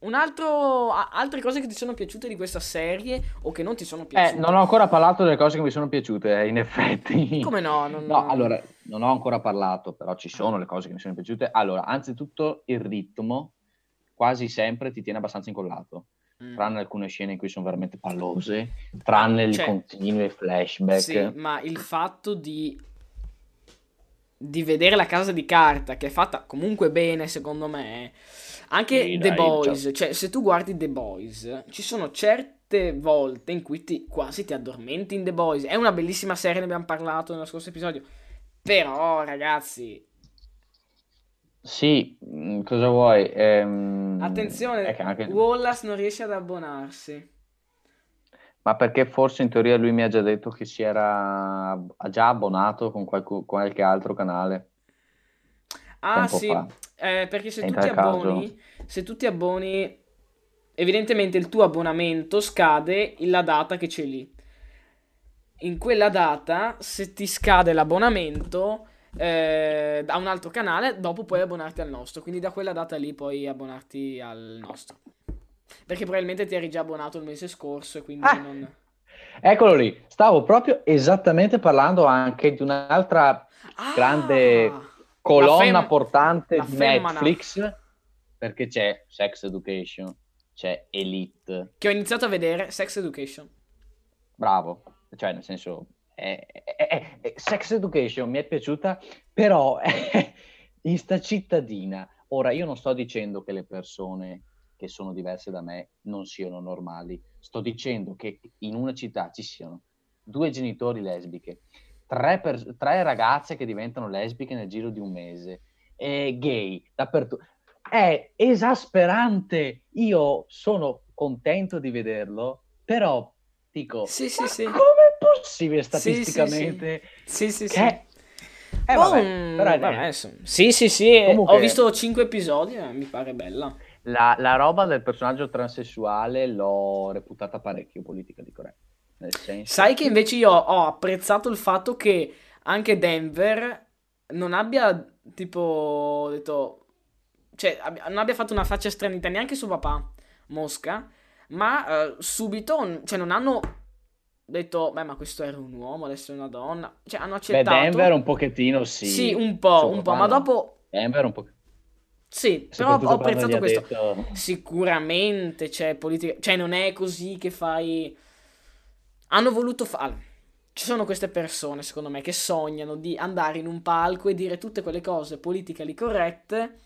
un altro, altre cose che ti sono piaciute di questa serie o che non ti sono piaciute? Eh, non ho ancora parlato delle cose che mi sono piaciute, eh, in effetti. Come no? Non, no, allora, non ho ancora parlato, però ci sono le cose che mi sono piaciute. Allora, anzitutto il ritmo quasi sempre ti tiene abbastanza incollato, mm. tranne alcune scene in cui sono veramente pallose, tranne ah, cioè, i continui flashback. Sì, ma il fatto di di vedere la casa di carta, che è fatta comunque bene, secondo me, anche sì, The dai, Boys, cioè... cioè se tu guardi The Boys, ci sono certe volte in cui ti, quasi ti addormenti in The Boys. È una bellissima serie, ne abbiamo parlato nello scorso episodio. Però, ragazzi... Sì, mm, cosa vuoi? Ehm... Attenzione, anche... Wallace non riesce ad abbonarsi. Ma perché forse in teoria lui mi ha già detto che si era già abbonato con qualche, qualche altro canale. Ah sì, eh, perché se tu, ti abboni, se tu ti abboni, evidentemente il tuo abbonamento scade la data che c'è lì. In quella data, se ti scade l'abbonamento, eh, a un altro canale, dopo puoi abbonarti al nostro. Quindi da quella data lì puoi abbonarti al nostro. Perché probabilmente ti eri già abbonato il mese scorso e quindi ah, non... Eccolo lì, stavo proprio esattamente parlando anche di un'altra ah, grande colonna fem- portante di Netflix, perché c'è Sex Education, c'è Elite. Che ho iniziato a vedere Sex Education. Bravo, cioè nel senso eh, eh, eh, Sex Education mi è piaciuta, però in sta cittadina. Ora, io non sto dicendo che le persone che sono diverse da me non siano normali, sto dicendo che in una città ci siano due genitori lesbiche, tre, per- tre ragazze che diventano lesbiche nel giro di un mese, e gay dappertutto. È esasperante. Io sono contento di vederlo, però dico, sì, sì, sì. come possibile statisticamente? Sì, sì, sì. Che... Eh, vabbè, oh, però, vabbè, sì, sì, sì, Comunque... ho visto cinque episodi, eh, mi pare bella. La, la, roba del personaggio transessuale l'ho reputata parecchio politica di corretto. Nel senso... Sai che invece io ho apprezzato il fatto che anche Denver non abbia tipo detto, cioè non abbia fatto una faccia stranita neanche suo papà, Mosca, ma uh, subito, cioè non hanno detto, beh, ma questo era un uomo, adesso è una donna. Cioè, hanno accettato. Beh, Denver un pochettino sì. Sì, un po', Suo un po', ma dopo... Denver un po'... Sì, però ho apprezzato questo. Detto... Sicuramente c'è politica... Cioè, non è così che fai... Hanno voluto fare... Ci sono queste persone, secondo me, che sognano di andare in un palco e dire tutte quelle cose politically corrette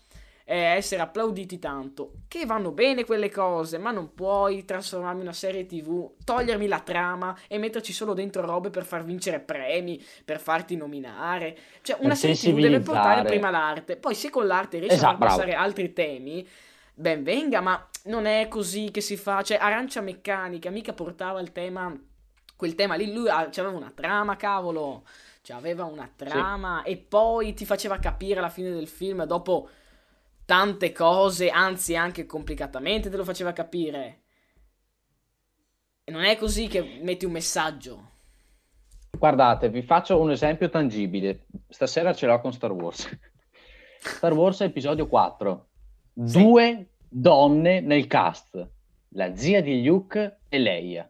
essere applauditi tanto. Che vanno bene quelle cose, ma non puoi trasformarmi in una serie TV, togliermi la trama e metterci solo dentro robe per far vincere premi, per farti nominare. Cioè, una serie TV deve portare prima l'arte. Poi, se con l'arte riesci esatto, a passare altri temi, ben venga, ma non è così che si fa. Cioè, Arancia Meccanica mica portava il tema. Quel tema lì, lui aveva una trama, cavolo. Cioè, aveva una trama sì. e poi ti faceva capire alla fine del film, dopo tante cose, anzi anche complicatamente te lo faceva capire. E non è così che metti un messaggio. Guardate, vi faccio un esempio tangibile. Stasera ce l'ho con Star Wars. Star Wars episodio 4. Sì. Due donne nel cast. La zia di Luke e Leia.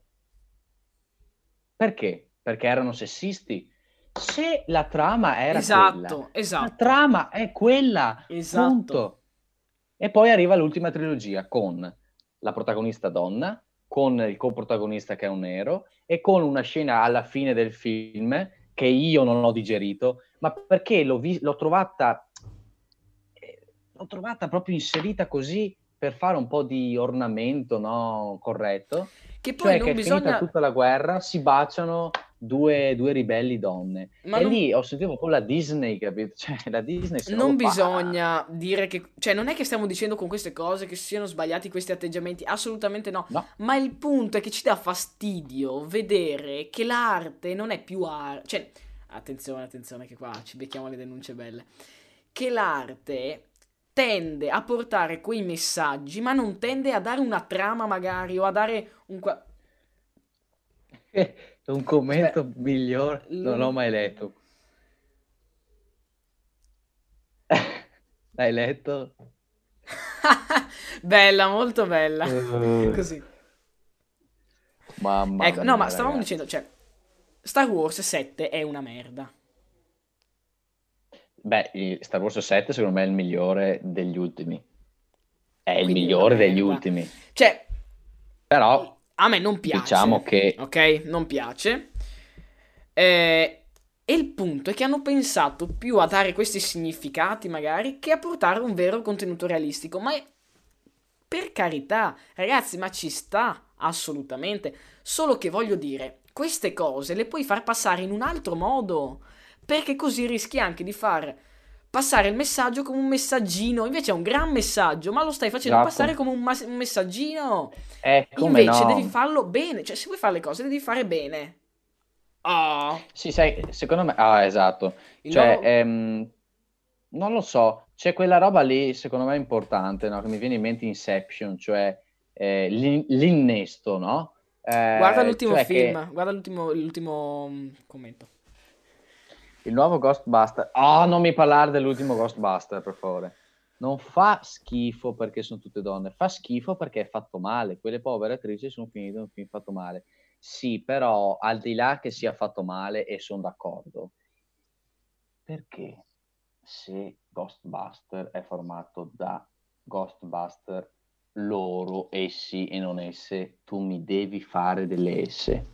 Perché? Perché erano sessisti? Se la trama era esatto, quella, esatto. la trama è quella. Esatto. Punto. E poi arriva l'ultima trilogia con la protagonista donna, con il coprotagonista che è un nero e con una scena alla fine del film che io non ho digerito, ma perché l'ho, vi- l'ho trovata eh, l'ho trovata proprio inserita così per fare un po' di ornamento no? corretto. Che poi cioè non che bisogna... tutta la guerra si baciano due, due ribelli donne. Ma e non... lì ho sentito proprio la Disney, capito? Cioè, la Disney non bisogna fa... dire che... Cioè, non è che stiamo dicendo con queste cose che siano sbagliati questi atteggiamenti, assolutamente no. no. Ma il punto è che ci dà fastidio vedere che l'arte non è più arte. Cioè, attenzione, attenzione che qua ci becchiamo le denunce belle. Che l'arte tende a portare quei messaggi, ma non tende a dare una trama magari o a dare un... Un commento Beh, migliore non l'ho mai letto. L'hai letto? bella, molto bella. Uh, Così. Mamma ecco, mia, no, ma stavamo ragazzi. dicendo, cioè, Star Wars 7 è una merda. Beh, Star Wars 7 secondo me è il migliore degli ultimi. È Quindi il migliore degli ultimi. Cioè, però a me non piace. Diciamo che... Ok, non piace. Eh, e il punto è che hanno pensato più a dare questi significati magari che a portare un vero contenuto realistico. Ma è... per carità, ragazzi, ma ci sta assolutamente. Solo che voglio dire, queste cose le puoi far passare in un altro modo. Perché così rischi anche di far passare il messaggio come un messaggino. Invece è un gran messaggio, ma lo stai facendo esatto. passare come un, ma- un messaggino. Eh, Invece no. devi farlo bene. Cioè, se vuoi fare le cose, devi fare bene. Ah. Oh. Sì, sai, secondo me... Ah, esatto. Il cioè, loro... ehm, non lo so, c'è quella roba lì, secondo me, importante, no? Che mi viene in mente Inception, cioè eh, l'in- l'innesto, no? Eh, guarda l'ultimo cioè film, che... guarda l'ultimo, l'ultimo mm, commento. Il nuovo Ghostbuster. Oh, non mi parlare dell'ultimo Ghostbuster, per favore. Non fa schifo perché sono tutte donne, fa schifo perché è fatto male. Quelle povere attrici sono finite in un film fatto male. Sì, però al di là che sia fatto male, e sono d'accordo, perché se Ghostbuster è formato da Ghostbuster loro, essi e non esse, tu mi devi fare delle esse.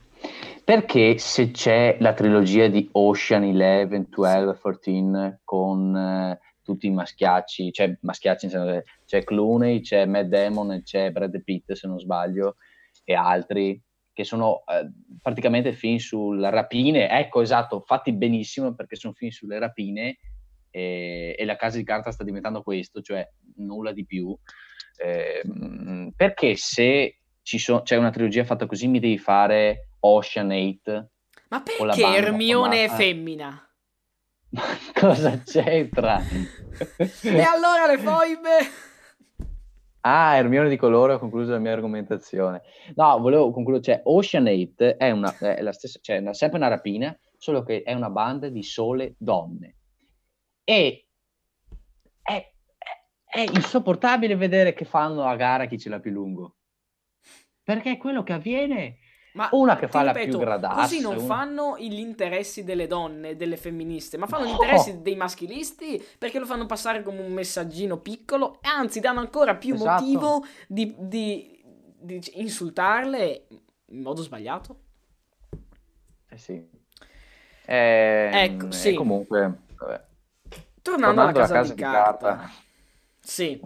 Perché se c'è la trilogia di Ocean 11, 12, 14 con eh, tutti i maschiacci, cioè maschiacci c'è Clooney, c'è Matt Damon e c'è Brad Pitt se non sbaglio e altri che sono eh, praticamente film sulle rapine, ecco esatto, fatti benissimo perché sono film sulle rapine e, e la casa di carta sta diventando questo, cioè nulla di più. Eh, perché se so, c'è una trilogia fatta così mi devi fare Ocean 8? Ma perché Hermione è femmina? Ma cosa c'entra? e allora le foibe? Ah, Hermione di colore, ho concluso la mia argomentazione. No, volevo concludere, cioè Ocean 8 è, una, è la stessa, cioè è sempre una rapina, solo che è una banda di sole donne. E è, è, è insopportabile vedere che fanno a gara chi ce l'ha più lungo. Perché quello che avviene ma una che fa ripeto, la più gradassa. Così non fanno gli interessi delle donne, delle femministe, ma fanno no. gli interessi dei maschilisti perché lo fanno passare come un messaggino piccolo e anzi danno ancora più esatto. motivo di, di, di, insultarle in modo sbagliato. Eh sì. Eh, ecco, sì. comunque, vabbè. Tornando, Tornando alla casa, casa di, carta. carta. Sì.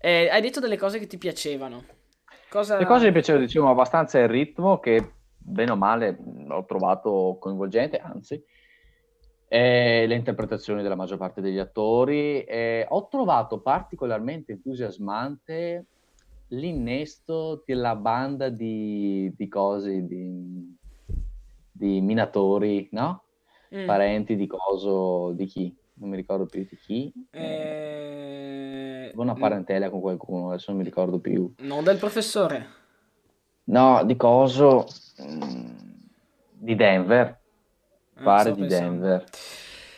Eh, hai detto delle cose che ti piacevano. Cosa... Le cose mi piacevano, diciamo, abbastanza il ritmo che, bene o male, ho trovato coinvolgente, anzi, le interpretazioni della maggior parte degli attori. Ho trovato particolarmente entusiasmante l'innesto della banda di, di cose, di, di minatori, no? Mm. Parenti di coso, di chi? Non mi ricordo più di chi. Eh una parentela con qualcuno, adesso non mi ricordo più. Non del professore? No, di coso mm, di Denver. Ah, Pare di pensando. Denver.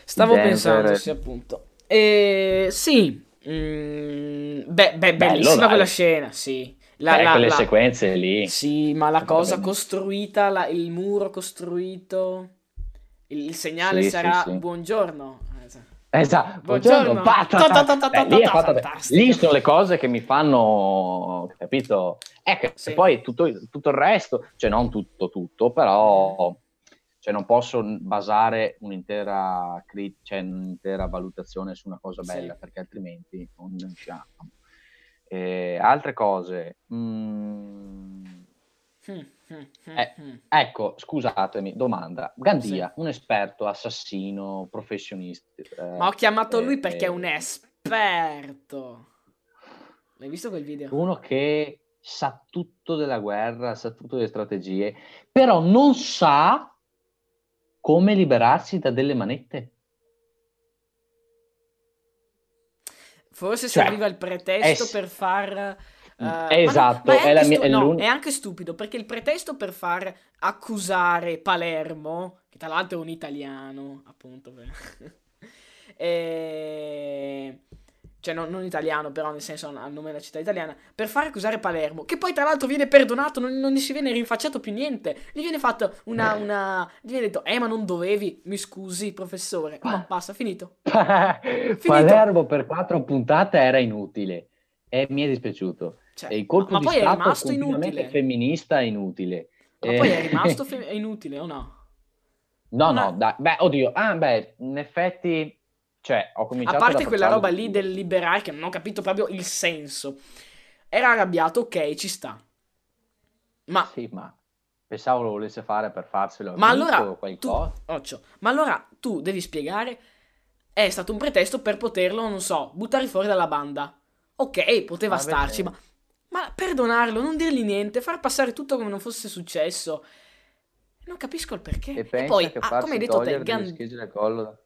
Stavo Denver... pensando, sì, appunto. E sì, mm, beh, beh, bellissima Bello, quella scena, sì. La, Beh, la, quelle la... sequenze lì. Sì, ma la cosa costruita, la, il muro costruito, il, il segnale sì, sarà sì, sì. buongiorno. Esatto, buongiorno, buongiorno. lì sono le cose che mi fanno, capito? Ecco, sì. poi tutto, tutto, il resto, cioè non tutto, tutto, però cioè non posso basare un'intera, cioè, un'intera valutazione su una cosa bella, sì. perché altrimenti non riusciamo. Eh, altre cose... Mm... Mm. Eh, ecco, scusatemi, domanda. Gandia, sì. un esperto, assassino, professionista. Eh, Ma ho chiamato eh, lui perché è un esperto. L'hai visto quel video? Uno che sa tutto della guerra, sa tutto delle strategie, però non sa come liberarsi da delle manette. Forse cioè, serviva il pretesto è... per far Uh, esatto, ma no, ma è, è, stu- no, è, anche stupido perché il pretesto per far accusare Palermo, che tra l'altro è un italiano, appunto, e... cioè non, non, italiano, però nel senso ha il nome della città italiana, per far accusare Palermo, che poi tra l'altro viene perdonato, non, non gli si viene rinfacciato più niente, gli viene fatto una, eh. una... gli viene detto, eh ma non dovevi, mi scusi professore, no, basta, finito. finito. Palermo per quattro puntate era inutile e mi è dispiaciuto. Cioè, il colpo ma, di poi Stato è rimasto inutile. femminista è inutile. Ma eh... poi è rimasto fe- è inutile o no? No, no, no dai, beh, oddio, ah, beh, in effetti, cioè, ho cominciato a parte quella roba lì del liberare che non ho capito proprio il senso. Era arrabbiato, ok, ci sta. Ma... Sì, ma pensavo lo volesse fare per farselo ma allora, tu, occhio, ma allora tu devi spiegare è stato un pretesto per poterlo, non so, buttare fuori dalla banda. Ok, poteva Vabbè, starci, ma ma perdonarlo, non dirgli niente, far passare tutto come non fosse successo. Non capisco il perché. E, e poi, ah, come hai detto te, Gan... collo.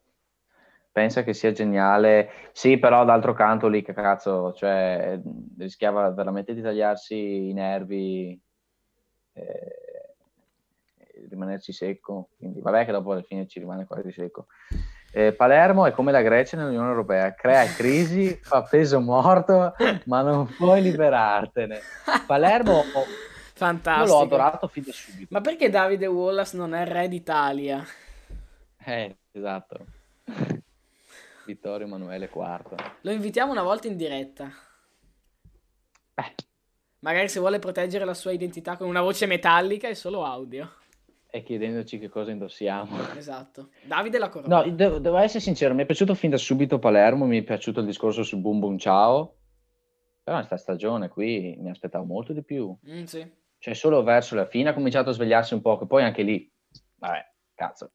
Pensa che sia geniale. Sì, però d'altro canto lì, che cazzo, cioè, rischiava veramente di tagliarsi i nervi. Eh, rimanerci secco, quindi vabbè che dopo alla fine ci rimane quasi secco. Eh, Palermo è come la Grecia nell'Unione Europea, crea crisi, fa peso morto, ma non puoi liberartene. Palermo Fantastico. l'ho adorato fin da subito. Ma perché Davide Wallace non è re d'Italia? Eh, esatto. Vittorio Emanuele IV. Lo invitiamo una volta in diretta. Beh, Magari se vuole proteggere la sua identità con una voce metallica e solo audio. E chiedendoci che cosa indossiamo. Esatto. Davide la corona. No, devo, devo essere sincero, mi è piaciuto fin da subito Palermo, mi è piaciuto il discorso su Boom Boom Ciao, però in questa stagione qui mi aspettavo molto di più. Mm, sì. Cioè solo verso la fine ha cominciato a svegliarsi un po', che poi anche lì, vabbè, cazzo.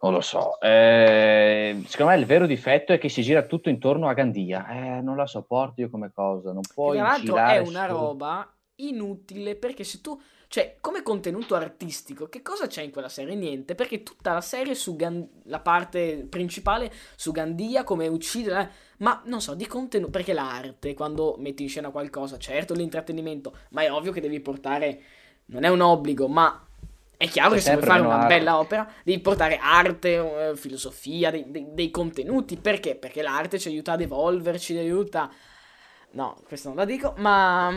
Non lo so. Eh, secondo me il vero difetto è che si gira tutto intorno a Gandia. Eh, non la sopporto io come cosa. Non puoi Tra l'altro è una su- roba inutile perché se tu, cioè, come contenuto artistico, che cosa c'è in quella serie? Niente, perché tutta la serie su Gan- la parte principale su Gandia, come uccidere, eh, ma non so, di contenuto, perché l'arte, quando metti in scena qualcosa, certo l'intrattenimento, ma è ovvio che devi portare, non è un obbligo, ma è chiaro che se vuoi fare una arte. bella opera, devi portare arte, eh, filosofia, dei, dei- dei contenuti, perché? Perché l'arte ci aiuta ad evolverci, ci aiuta... No, questo non lo dico, ma...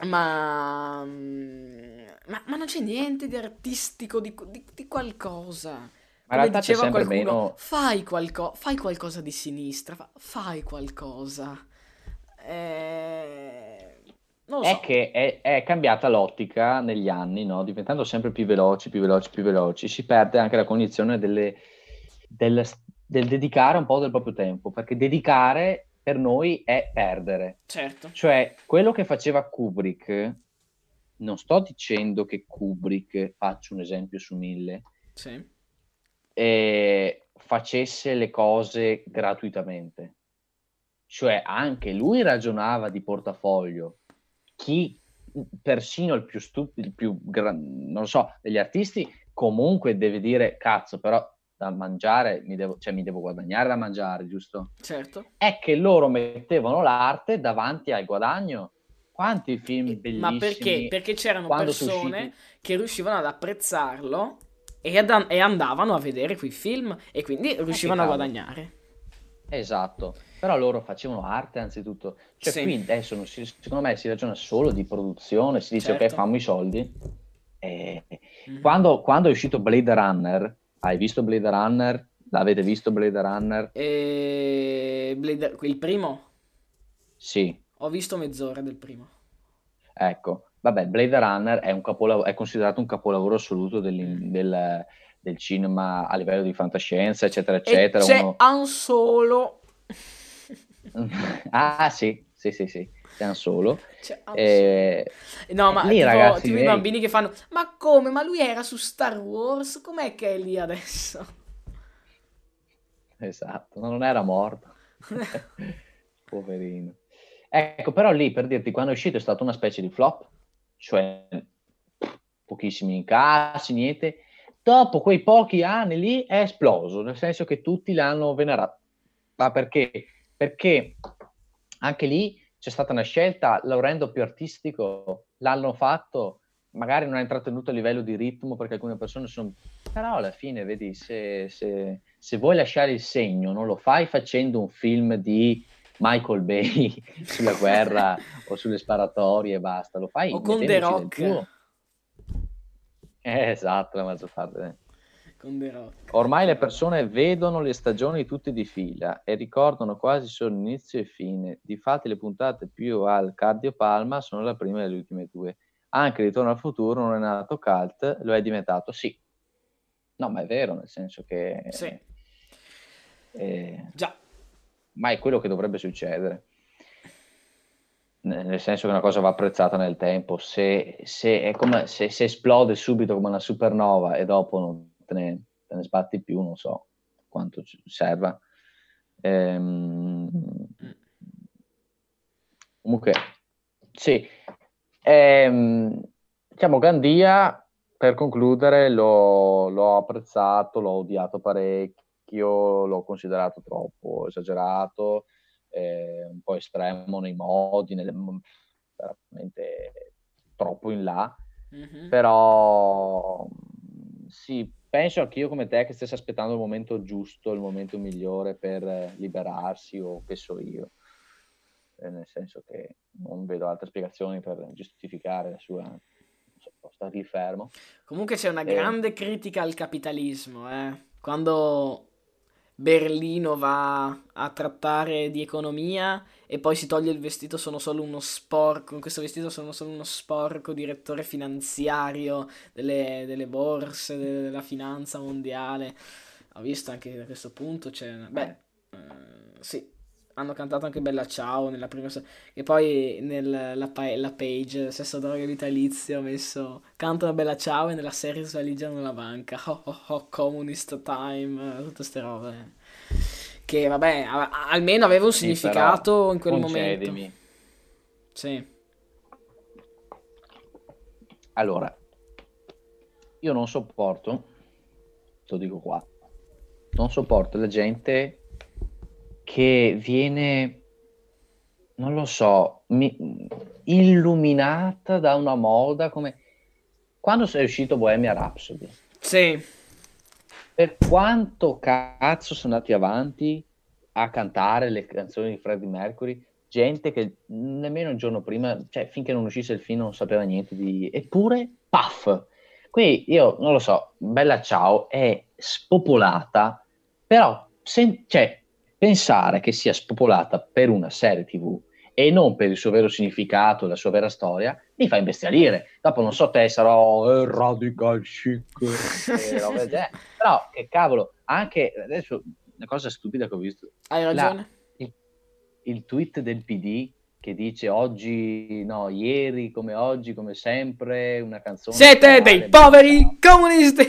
Ma, mm, ma, ma non c'è niente di artistico, di, di- di qualcosa. Ma Come diceva qualcuno, meno... fai, qualco- fai qualcosa di sinistra, fa- fai qualcosa. Eh, non lo È so. che è, è cambiata l'ottica negli anni, no? Diventando sempre più veloci, più veloci, più veloci, si perde anche la cognizione delle- del, del dedicare un po' del proprio tempo, perché dedicare per noi è perdere. Certo. Cioè, quello che faceva Kubrick, non sto dicendo che Kubrick, faccio un esempio su mille, Sì. eh, facesse le cose gratuitamente. Cioè, anche lui ragionava di portafoglio. Chi, persino il più stupido, il più gran- non so, degli artisti, comunque deve dire, cazzo, però da mangiare mi devo, cioè, mi devo guadagnare da mangiare, giusto? Certo. È che loro mettevano l'arte davanti al guadagno. Quanti film bellissimi. Ma perché? Perché c'erano persone che riuscivano ad apprezzarlo e, ad- e andavano a vedere quei film e quindi riuscivano a cavolo. guadagnare. Esatto, però loro facevano arte anzitutto. Cioè, Sì. qui adesso non si- secondo me si ragiona solo di produzione, si dice Certo. ok, fammi i soldi. E Mhm. quando, quando è uscito Blade Runner, hai visto Blade Runner? L'avete visto Blade Runner? E Blade- il primo? Sì, Ho visto mezz'ora del primo. ecco. Vabbè, Blade Runner è, un capolav- è considerato un capolavoro assoluto del, Mm. del- del cinema a livello di fantascienza, eccetera, E eccetera. c'è Uno- Han Solo. ah, sì, sì, sì, sì, un solo. Han Eh. No, ma lì, tipo, ragazzi, tipo i bambini che fanno Ma come? Ma lui era su Star Wars? Com'è che è lì adesso? Esatto, non era morto. Poverino. Ecco, però lì per dirti, quando è uscito è stato una specie di flop, cioè pochissimi incassi, niente. Dopo quei pochi anni lì è esploso, nel senso che tutti l'hanno venerato. Ma perché? Perché anche lì c'è stata una scelta, lo rendo più artistico, l'hanno fatto, magari non è intrattenuto a livello di ritmo perché alcune persone sono... Però alla fine, vedi, se, se- se vuoi lasciare il segno, non lo fai facendo un film di Michael Bay sulla guerra o sulle sparatorie e basta, lo fai O con The Rock. Eh, esatto, la maggior parte. Con The Rock. Ormai le persone vedono le stagioni tutte di fila e ricordano quasi solo inizio e fine. Difatti le puntate più al cardiopalma sono la prima e le ultime due. Anche Ritorno al futuro non è nato cult, lo è diventato sì. No, ma è vero, nel senso che... Sì. eh, Già. ma è quello che dovrebbe succedere. Nel senso che una cosa va apprezzata nel tempo. Se, se, è come, se, se esplode subito come una supernova e dopo non te ne, te ne sbatti più, non so quanto ci serva. Ehm, comunque, sì. Ehm, diciamo, Gandia, per concludere, l'ho, l'ho apprezzato, l'ho odiato parecchio, l'ho considerato troppo esagerato, eh, un po' estremo nei modi, nelle- veramente troppo in là. Mm-hmm. Però sì, penso anch'io come te che stessi aspettando il momento giusto, il momento migliore per liberarsi o che so io. Eh, nel senso che non vedo altre spiegazioni per giustificare la sua so, stargli fermo. Comunque c'è una e... grande critica al capitalismo, eh? Quando Berlino va a trattare di economia e poi si toglie il vestito, sono solo uno sporco, con questo vestito sono solo uno sporco direttore finanziario delle, delle borse, della finanza mondiale. Ho visto anche da questo punto, c'è... Beh, eh, sì, hanno cantato anche Bella Ciao nella prima e poi nella la page stesso droga vitalizio ho messo cantano Bella Ciao e nella serie svaligiano la banca oh oh oh communist time tutte ste robe. Che vabbè a- almeno aveva un sì, significato in quel concedimi. momento sì. Allora io non sopporto lo dico qua non sopporto la gente che viene, non lo so, mi, illuminata da una moda come quando sei uscito Bohemia Rhapsody. Sì. Per quanto cazzo sono andati avanti a cantare le canzoni di Freddie Mercury, gente che nemmeno un giorno prima, cioè finché non uscisse il film non sapeva niente di... Eppure, paff! Qui io, non lo so, Bella Ciao è spopolata, però, se, cioè, pensare che sia spopolata per una serie tv e non per il suo vero significato, la sua vera storia, mi fa imbestialire. Dopo non so te, sarò eh, radical chic, eh, però che cavolo, anche adesso una cosa stupida che ho visto. Hai ragione. La, il, il, tweet del PD che dice oggi, no, ieri come oggi, come sempre, una canzone. Siete dei poveri comunisti!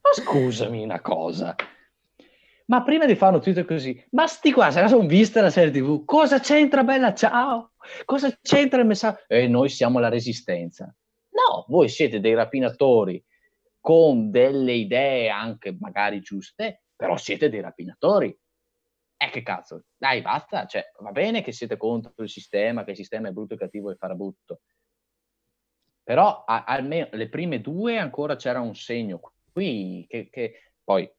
Ma scusami una cosa, ma prima di fare un tweet così, ma sti qua, se la sono vista la serie TV, cosa c'entra Bella Ciao? Cosa c'entra il messaggio? E noi siamo la resistenza. No, voi siete dei rapinatori con delle idee anche magari giuste, però siete dei rapinatori. E eh, che cazzo, dai, basta, cioè, va bene che siete contro il sistema, che il sistema è brutto e cattivo e farabutto, però a, almeno le prime due ancora c'era un segno qui che, che poi,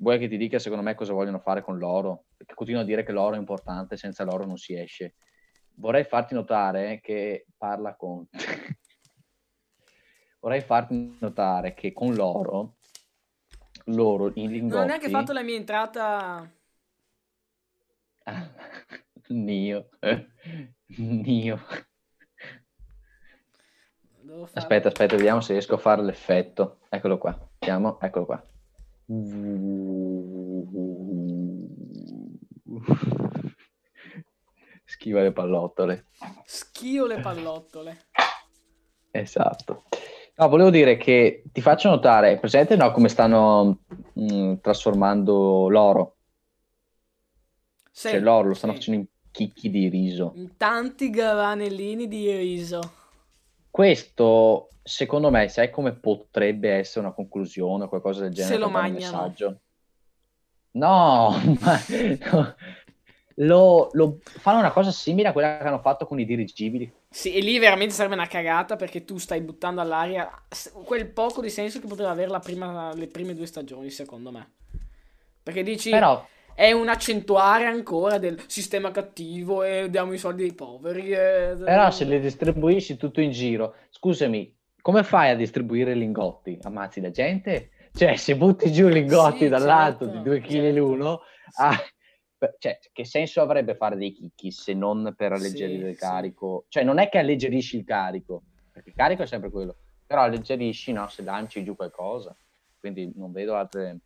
vuoi che ti dica secondo me cosa vogliono fare con l'oro? Perché continuo a dire che l'oro è importante, senza l'oro non si esce. Vorrei farti notare che parla con... Vorrei farti notare che con l'oro, loro in lingotti... Non ho neanche fatto la mia entrata... Nio. Nio. Aspetta, aspetta, vediamo se riesco a fare l'effetto. Eccolo qua. Vediamo, eccolo qua. Schiva le pallottole. Schio le pallottole. Esatto. No, volevo dire che ti faccio notare, presente no, come stanno mh, mm, trasformando l'oro? Sì, cioè l'oro lo stanno sì. facendo in chicchi di riso. In tanti granellini di riso. Questo secondo me, sai come potrebbe essere una conclusione o qualcosa del genere? Se lo mangiano. No, ma no. Lo, lo, fanno una cosa simile a quella che hanno fatto con i dirigibili. Sì, e lì veramente sarebbe una cagata perché tu stai buttando all'aria quel poco di senso che poteva avere prima, le prime due stagioni, secondo me. Perché dici... Però è un accentuare ancora del sistema cattivo e diamo i soldi ai poveri. E... Però se li distribuisci tutto in giro, scusami, come fai a distribuire lingotti? Ammazzi la gente? Cioè, se butti giù lingotti sì, dall'alto certo, di due kg certo. l'uno, ah, cioè, che senso avrebbe fare dei chicchi se non per alleggerire sì, il carico? Cioè, non è che alleggerisci il carico, perché il carico è sempre quello, però alleggerisci, no, se lanci giù qualcosa. Quindi non vedo altre...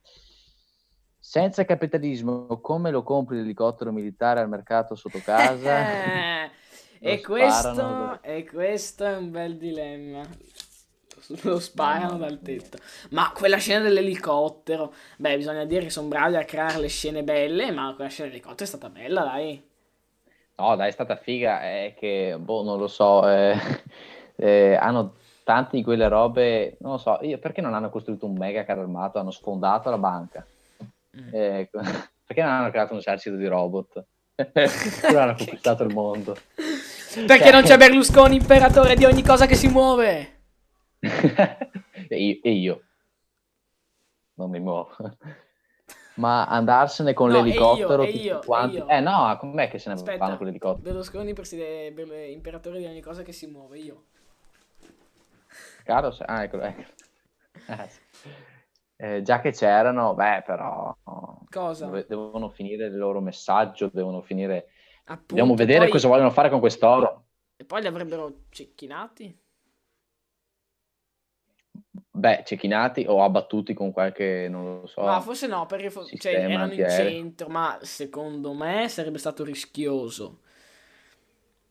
Senza capitalismo, come lo compri l'elicottero militare al mercato sotto casa? e, questo, e questo è un bel dilemma lo sparano dal tetto. Ma quella scena dell'elicottero, beh, bisogna dire che sono bravi a creare le scene belle, ma quella scena dell'elicottero è stata bella, dai. No, dai, è stata figa, è che, boh, non lo so, eh, eh, hanno tante di quelle robe, non lo so, io, perché non hanno costruito un mega carro armato, hanno sfondato la banca? Mm. Eh, perché non hanno creato un esercito di robot? non hanno conquistato il mondo. Perché cioè... non c'è Berlusconi, imperatore di ogni cosa che si muove? e, io, e io non mi muovo. Ma andarsene con no, l'elicottero e io, quanti... io. Eh no, com'è che se ne Aspetta, vanno con l'elicottero? Berlusconi, preside... imperatore di ogni cosa che si muove, io. Carlos, ah ecco, ecco. Eh, sì. Eh, già che c'erano, beh però... Cosa? Devono finire il loro messaggio, devono finire... Appunto, Dobbiamo vedere poi... cosa vogliono fare con quest'oro. E poi li avrebbero cecchinati? Beh, cecchinati o abbattuti con qualche, non lo so. Ma forse no, perché fo- cioè, erano in centro, ma secondo me sarebbe stato rischioso.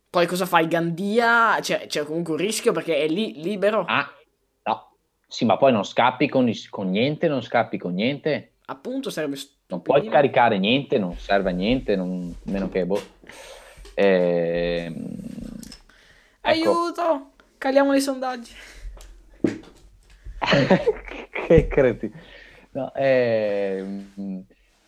Poi cosa fai? Gandia? Cioè, c'è comunque un rischio perché è lì libero. Ah. Sì, ma poi non scappi con, con niente, non scappi con niente. Appunto sarebbe stupido. Non puoi caricare niente, non serve a niente, non, meno che... Boh. Eh, ecco. Aiuto! Caliamo i sondaggi. che credi. No, eh,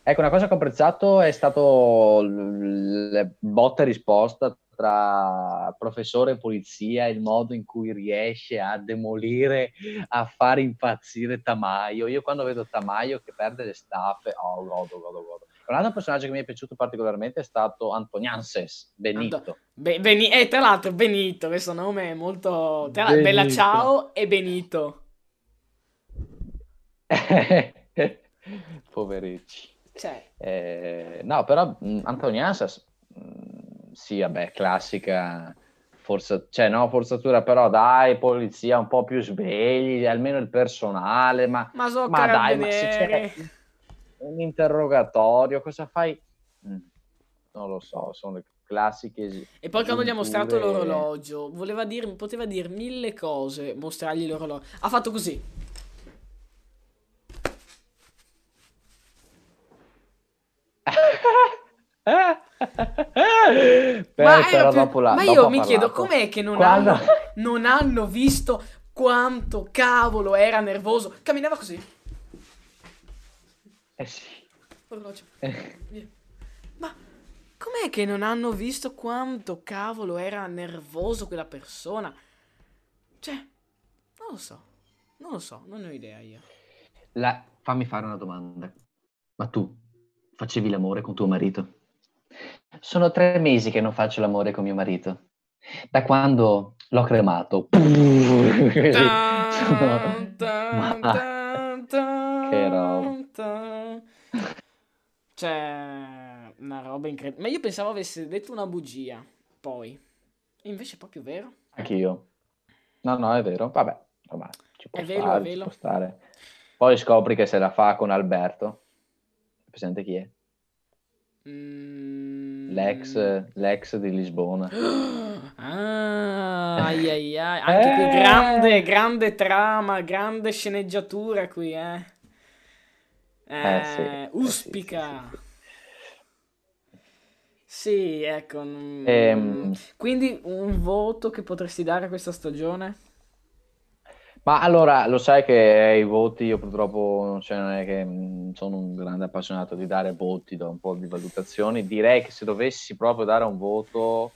ecco, una cosa che ho apprezzato è stato le botte e risposta tra professore e polizia, il modo in cui riesce a demolire, a far impazzire Tamaio. Io quando vedo Tamaio che perde le staffe, oh, godo, godo, godo. Un altro personaggio che mi è piaciuto particolarmente è stato Antonianses, Benito. Anto- Be- Beni- e eh, tra l'altro Benito, questo nome è molto... Tra- Bella ciao e Benito. Povericci. Cioè. Eh, no, però Antoniansas, sì, vabbè, classica forza, cioè no, forzatura, però dai, polizia un po' più svegli, almeno il personale, ma, ma, so ma dai, ma se c'è un interrogatorio, cosa fai? Non lo so, sono le classiche. E poi quando gli ha mostrato l'orologio, voleva dire, poteva dire mille cose, mostrargli l'orologio. Ha fatto così. ma, però dopo la, ma io mi parlato. chiedo com'è che non, Quando... hanno, non hanno visto quanto cavolo era nervoso. Camminava così. Eh sì. Orologio. Eh. Ma com'è che non hanno visto quanto cavolo era nervoso quella persona? Cioè, non lo so. Non lo so, non ho idea io. La... Fammi fare una domanda. Ma tu facevi l'amore con tuo marito? Sono tre mesi che non faccio l'amore con mio marito. Da quando l'ho cremato. che roba. Cioè, una roba incredibile. Ma io pensavo avesse detto una bugia, poi. Invece è proprio vero. Anch'io. No, no, è vero. Vabbè, ormai ci può è stare, vero, è vero. stare. Poi scopri che se la fa con Alberto. Presente chi è? Mm. L'ex, l'ex di Lisbona. Ah, ai ai ai. Anche qui grande, grande trama, grande sceneggiatura qui, eh. Eh, eh sì, uspica. Sì, sì, sì, ecco. Ehm... Quindi un voto che potresti dare a questa stagione? Ma allora, lo sai che i voti, io purtroppo cioè, non è che mh, sono un grande appassionato di dare voti, da un po' di valutazioni. Direi che se dovessi proprio dare un voto,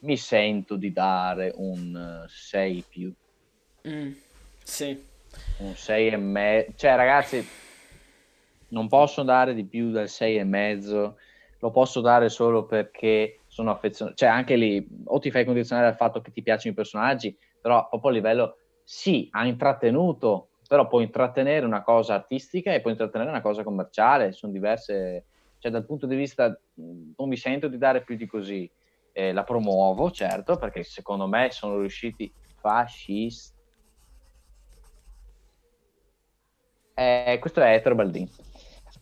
mi sento di dare un 6 più. Mm, sì. Un 6 e mezzo. Cioè, ragazzi, non posso dare di più del 6 e mezzo. Lo posso dare solo perché sono affezionato. Cioè, anche lì, o ti fai condizionare dal fatto che ti piacciono i personaggi, però proprio a livello sì, ha intrattenuto, però può intrattenere una cosa artistica e può intrattenere una cosa commerciale, sono diverse, cioè dal punto di vista non mi sento di dare più di così, eh, la promuovo certo perché secondo me sono riusciti fascisti. Eh, questo è Ettore Baldini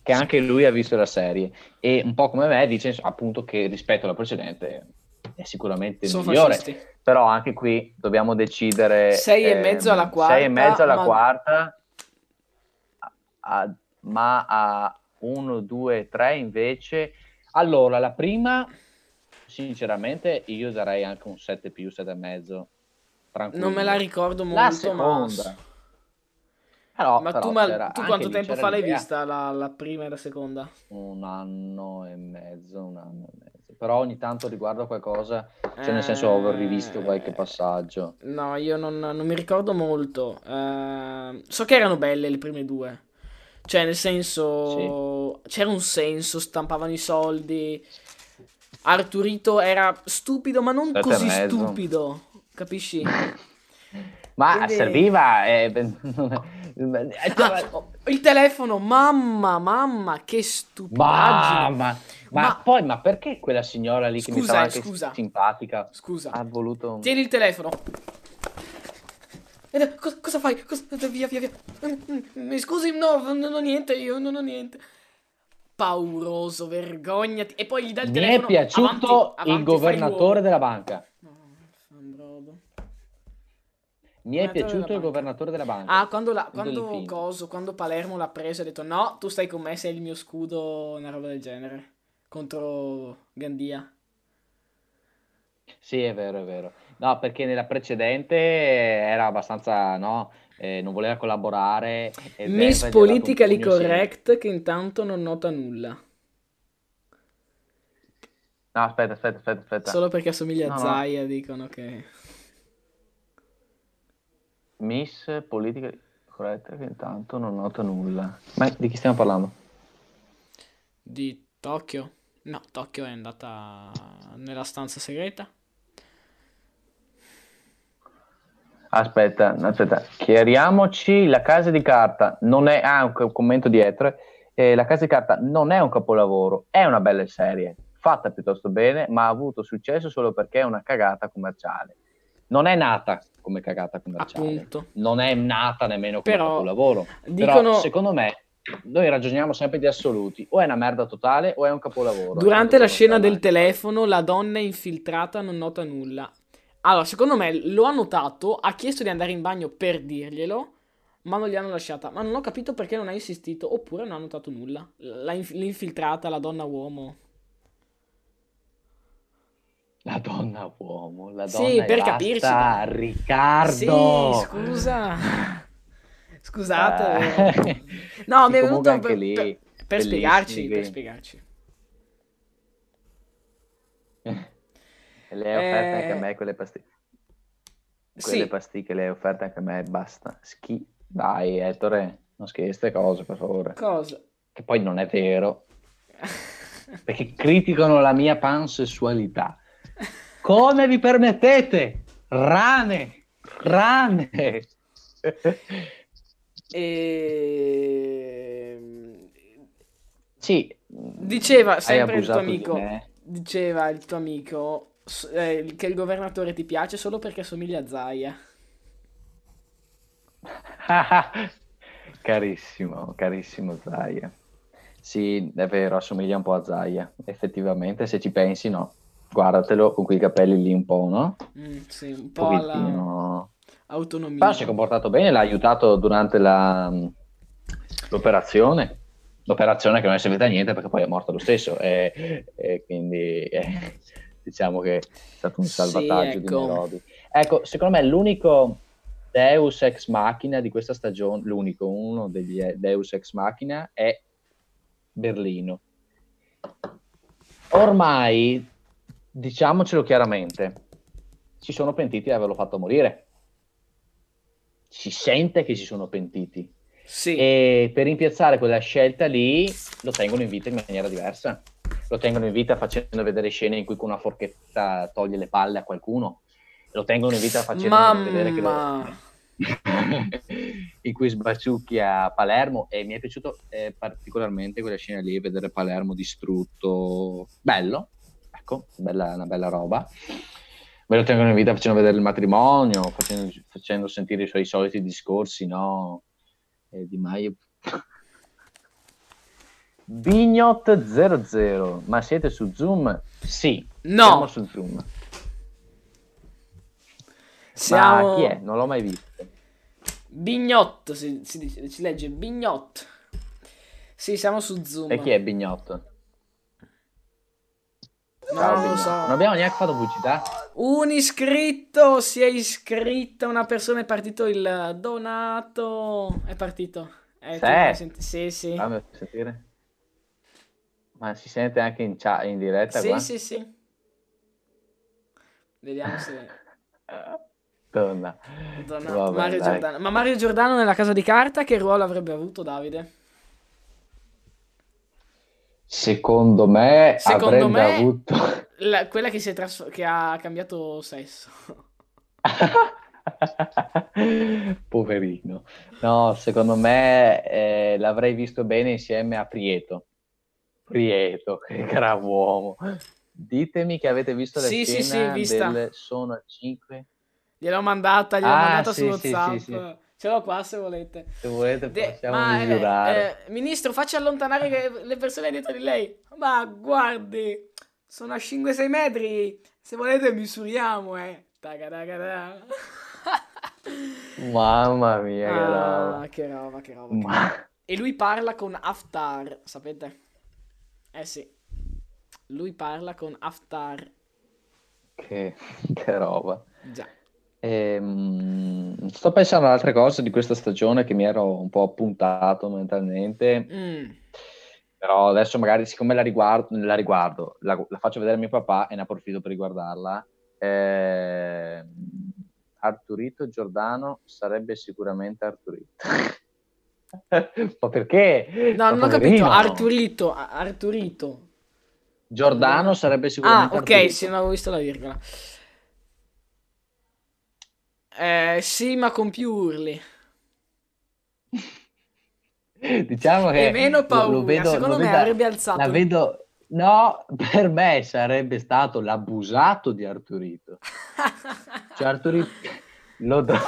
che anche lui ha visto la serie e un po' come me dice appunto che rispetto alla precedente è sicuramente il migliore. Fascisti. Però anche qui dobbiamo decidere 6 e mezzo alla quarta 6 e mezzo alla ma... quarta. A, ma a 1 2 3 invece. Allora la prima sinceramente io darei anche un 7 più 7 e mezzo. Non me la ricordo molto la seconda. Ma però tu, ma- tu anche quanto lì tempo fa l'hai vista la, la prima e la seconda? Un anno e mezzo, un anno e mezzo. Però ogni tanto riguardo qualcosa, cioè nel senso ho rivisto qualche Eh, passaggio. No, io non, non mi ricordo molto. Eh, so che erano belle le prime due. Cioè, nel senso, c'era un senso, stampavano i soldi. Arturito era stupido, ma non Sette così stupido. Capisci? Ma Quindi- serviva... eh, Ah, oh, il telefono, mamma, mamma, che stupidaggine. Mamma, ma, Ma- poi, ma perché quella signora lì che mi Scusa, stava eh, anche scusa. simpatica Scusa, ha voluto... tieni il telefono. Eh, cosa, cosa fai? Cosa- Via, via, via. Mm, mm, Mi scusi, no, non ho niente, io non ho niente. Pauroso, vergognati. E poi gli dà il Mi è telefono. piaciuto avanti, avanti, il governatore della banca. No, Fambrodo. Mi è piaciuto il governatore della banca. Ah, quando, la, quando, coso, quando Palermo l'ha preso, ha detto no, tu stai con me, sei il mio scudo, una roba del genere. Contro Gandia. Sì, è vero, è vero. No, perché nella precedente era abbastanza, no, eh, non voleva collaborare. e Miss Politically pugno, sì. Correct che intanto non nota nulla. No, aspetta, aspetta, aspetta, aspetta. Solo perché assomiglia No, a no. Zaya dicono che... Miss Politically Correct che intanto non nota nulla. Ma di chi stiamo parlando? Di Tokyo? No, Tokyo è andata nella stanza segreta. Aspetta, aspetta, chiariamoci, la casa di carta non è, ah, un co- commento dietro, eh, la casa di carta non è un capolavoro, è una bella serie, fatta piuttosto bene, ma ha avuto successo solo perché è una cagata commerciale. Non è nata come cagata commerciale, Appunto. non è nata nemmeno come Però, capolavoro, dicono- però secondo me noi ragioniamo sempre di assoluti, o è una merda totale o è un capolavoro. Durante la scena del telefono, la donna infiltrata non nota nulla. Allora, secondo me lo ha notato, ha chiesto di andare in bagno per dirglielo, ma non gli hanno lasciata. Ma non ho capito perché non ha insistito, oppure non ha notato nulla. La inf- l'infiltrata, la donna uomo. La donna uomo, la Sì, donna e per basta, capirci, dai. Riccardo. Sì, scusa. Scusate. Eh, No, sì, mi è venuto anche per, lì, per- per spiegarci, per spiegarci. Le hai offerte anche a Eh, me quelle pasticche. Quelle Sì, pasticche le offerte anche a me, basta. Schi... Dai, Ettore, non scherzi queste cose, per favore. cosa? Che poi non è vero, perché criticano la mia pansessualità. Come vi permettete? Rane! Rane! E... Sì, Diceva sempre il tuo di amico, me. diceva il tuo amico eh, che il governatore ti piace solo perché somiglia a Zaya. Carissimo, carissimo Zaya. Sì, è vero, assomiglia un po' a Zaya. Effettivamente, se ci pensi, no. Guardatelo con quei capelli lì un po', no? Mm, sì, un po' alla autonomia. Però si è comportato bene, l'ha aiutato durante la- l'operazione. L'operazione che non è servita a niente perché poi è morto lo stesso. E, e quindi eh, diciamo che è stato un Sì, salvataggio di ecco. Nairobi. Ecco, secondo me l'unico Deus ex machina di questa stagione, l'unico, uno degli eh, Deus ex machina è Berlino. Ormai, diciamocelo chiaramente, si sono pentiti di averlo fatto morire. Si sente che si sono pentiti. Sì, E per rimpiazzare quella scelta lì lo tengono in vita in maniera diversa. Lo tengono in vita facendo vedere scene in cui con una forchetta toglie le palle a qualcuno. Lo tengono in vita facendo vedere che lo... mamma. in cui sbaciucchi a Palermo e mi è piaciuto eh, particolarmente quella scena lì, vedere Palermo distrutto. Bello, ecco, bella- una bella roba. Me lo tengono in vita facendo vedere il matrimonio, facendo, facendo sentire i suoi soliti discorsi, no? Eh, di Maio. Bignot 00, ma siete su Zoom? Sì, siamo No, su Zoom. siamo... Ma chi è? Non l'ho mai visto. Bignot, si, si dice- si legge Bignot. Sì, siamo su Zoom. E chi è Bignot? No, Ciao, non lo so. Non abbiamo neanche fatto pubblicità. Un iscritto si è iscritta, una persona è partito il donato. È partito. Eh, Sì. senti- Sì, sì. Fammi sentire. Ma si sente anche in, chat, in diretta Sì, qua? sì, sì. Vediamo se... Donna. Donato. Vabbè, Mario. Ma Mario Giordano nella casa di carta che ruolo avrebbe avuto Davide? Secondo me Secondo avrebbe me- avuto... La- quella che, si è trasfo- che ha cambiato sesso. Poverino. No, secondo me eh, l'avrei visto bene insieme a Prieto. Prieto, che gran uomo. Ditemi che avete visto la Sì, sì, scena sì, vista. del Sono a 5. Gliel'ho mandata, gliel'ho Ah, mandata sì, su sì, WhatsApp. sì, sì. Ce l'ho qua se volete. Se volete De- possiamo ma, eh, misurare. eh, ministro, faccia allontanare che- le persone dietro di lei. Ma guardi, sono a 5-6 metri. Se volete misuriamo, eh. Tagadagada. Mamma mia, che Ah, roba. che roba, che roba. Ma- E lui parla con Haftar, sapete? Eh sì. Lui parla con Haftar. Che, che roba. Già. Ehm, sto pensando ad altre cose di questa stagione che mi ero un po' appuntato mentalmente, Mm. però adesso magari siccome la riguardo, la, riguardo, la, la faccio vedere a mio papà e ne approfitto per riguardarla. Ehm, Arturito Giordano sarebbe sicuramente Arturito. Ma perché? No, Ma non ho poverino. capito. Arturito. Arturito. Giordano sarebbe Ah, sicuramente ok, Arturito. sì, non avevo visto la virgola. Eh, sì, ma con più urli. Diciamo che E meno lo- paura. lo vedo- Secondo lo me vedo- avrebbe alzato. La vedo... No, per me sarebbe stato l'abusato di Arturito. Cioè Arturito lo, dro-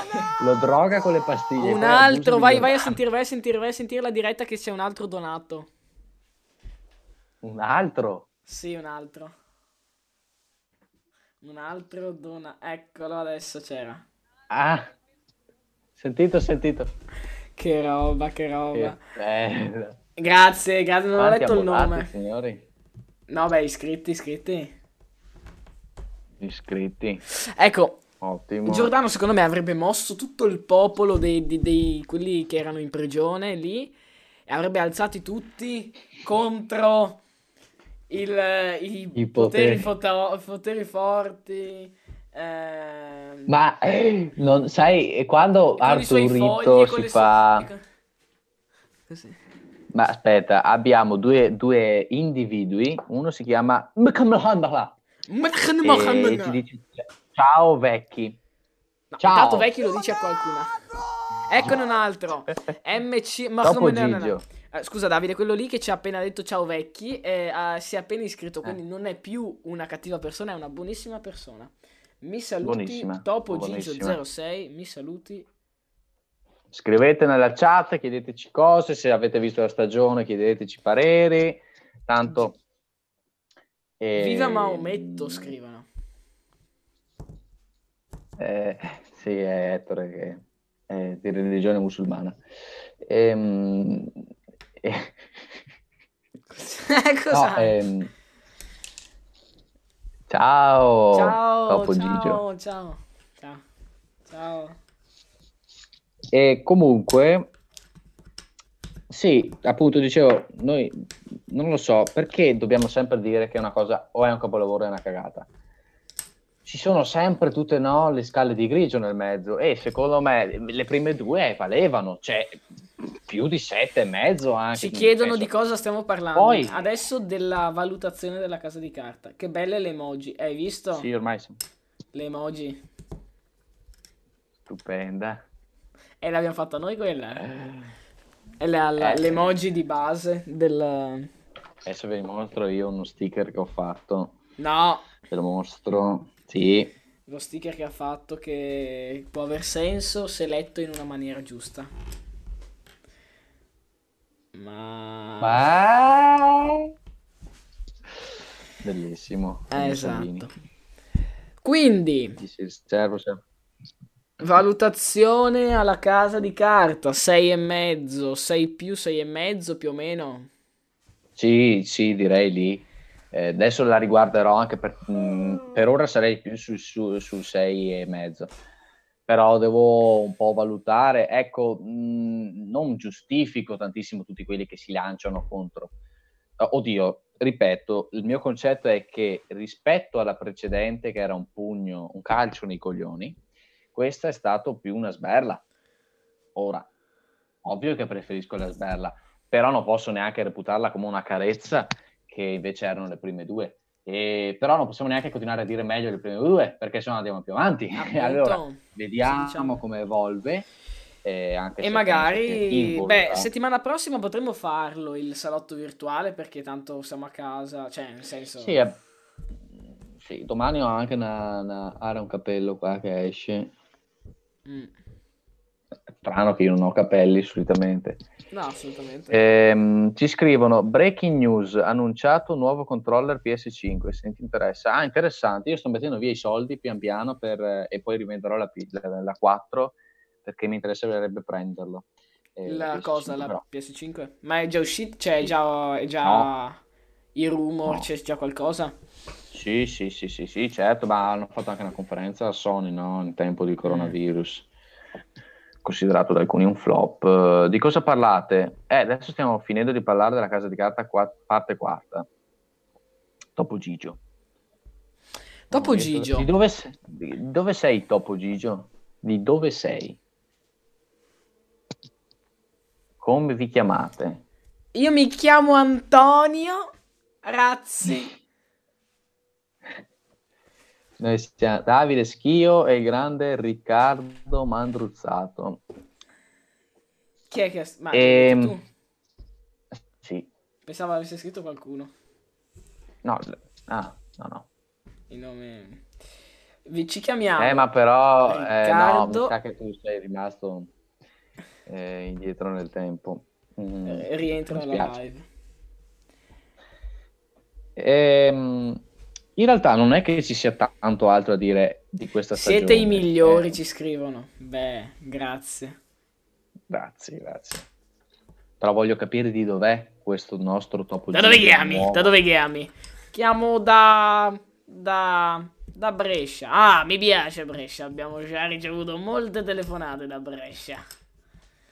lo droga con le pastiglie. un altro, vai, vai a sentire, vai a sentire, vai a sentire la diretta che c'è un altro donato. Un altro? Sì, un altro. Un altro dona. Eccolo adesso c'era. Ah, sentito, sentito. Che roba, che roba. Che. Grazie, grazie, non ho Quanti letto il nome. signori? No, beh, iscritti, iscritti. Iscritti. Ecco, Ottimo. Giordano secondo me avrebbe mosso tutto il popolo dei, dei- dei- quelli che erano in prigione lì e avrebbe alzati tutti contro il- i, I poteri, poteri. foto- poteri forti. Ehm, Ma eh, non sai, quando Arturito si sue- fa... e Così. Ma aspetta, abbiamo due, due individui, uno si chiama e dice ciao vecchi. No, Ciao. intanto vecchio lo dice a qualcuno. Eccone un altro. MC. Ma Dopo no, no, no. Eh, scusa Davide, quello lì che ci ha appena detto ciao vecchi eh, ah, si è appena iscritto, Eh. quindi non è più una cattiva persona, è una buonissima persona. Mi saluti, Buonissima, Topo buonissima. Gigio 06, mi saluti. Scrivete nella chat, chiedeteci cose, se avete visto la stagione chiedeteci pareri, tanto... eh, Viva Maometto, scrivono. Eh, sì, è Ettore che è di religione musulmana. Ehm, eh, no, ehm, ciao, ciao, Topo Gigio. ciao, ciao, ciao, ciao. E comunque, sì, appunto dicevo, noi non lo so perché dobbiamo sempre dire che una cosa o è un capolavoro o è una cagata. Ci sono sempre tutte no, le scale di grigio nel mezzo e secondo me le prime due valevano, cioè più di sette e mezzo anche. Ci chiedono di cosa stiamo parlando. Poi- Adesso della valutazione della casa di carta. Che belle le emoji. Hai visto? Sì, ormai sono Le emoji. stupenda. E l'abbiamo fatta noi quella. E la- la- Eh, sì. l'emoji di base del... Adesso vi mostro io uno sticker che ho fatto. No, Ve lo mostro. Sì. lo sticker che ha fatto che può aver senso se letto in una maniera giusta. Ma... Ma... Bellissimo. Eh, esatto. Quindi, servo, servo. valutazione alla casa di carta, 6 e mezzo, 6 più 6 e mezzo più o meno. Sì, sì, direi lì. Eh, adesso la riguarderò anche per, mh, per ora sarei più sul su, su 6 e mezzo però devo un po' valutare. Ecco, mh, non giustifico tantissimo tutti quelli che si lanciano contro. Oddio, ripeto, il mio concetto è che rispetto alla precedente, che era un pugno, un calcio nei coglioni, questa è stato più una sberla. Ora, ovvio che preferisco la sberla, però non posso neanche reputarla come una carezza che invece erano le prime due. E, però non possiamo neanche continuare a dire meglio le prime due perché se no andiamo più avanti. Appunto, allora, vediamo diciamo. come evolve. Eh, e magari, beh, settimana prossima potremmo farlo il salotto virtuale perché tanto siamo a casa, cioè nel senso... Sì, è... sì domani ho anche una, una un capello qua che esce. Mm. Strano che io non ho capelli solitamente. No, assolutamente. Ehm, ci scrivono breaking news, annunciato nuovo controller PS5, se ti interessa. Ah, interessante, io sto mettendo via i soldi pian piano per, e poi rivenderò la, la, la 4 perché mi interesserebbe prenderlo. Eh, la PS5, cosa, la però. PS5? Ma è già uscito? Cioè, è già, è già no. i rumor, no. c'è già qualcosa? Sì, sì, sì, sì, sì, certo, ma hanno fatto anche una conferenza a Sony, no? In tempo di coronavirus. Mm considerato da alcuni un flop. Di cosa parlate? Eh, adesso stiamo finendo di parlare della casa di carta quatt- parte quarta. Topo Gigio. Topo Gigio? Di dove, sei, di dove sei Topo Gigio? Di dove sei? Come vi chiamate? Io mi chiamo Antonio Razzi. Noi siamo Davide Schio e il grande Riccardo Mandruzzato. Chi è che... Ma e... Ehm, tu? Sì. Pensavo avesse scritto qualcuno. No, ah, no, no. Il nome... Vi ci chiamiamo. Eh, ma però... Riccardo... Eh, no, mi sa che tu sei rimasto eh, indietro nel tempo. Mm, eh, rientro nella live. Ehm in realtà non è che ci sia tanto altro a dire di questa stagione. Siete i migliori, eh. ci scrivono. Beh, grazie. Grazie, grazie. Però voglio capire di dov'è questo nostro topo Da dove chiami? Nuovo. Da dove chiami? Chiamo da... da... da Brescia. Ah, mi piace Brescia. Abbiamo già ricevuto molte telefonate da Brescia.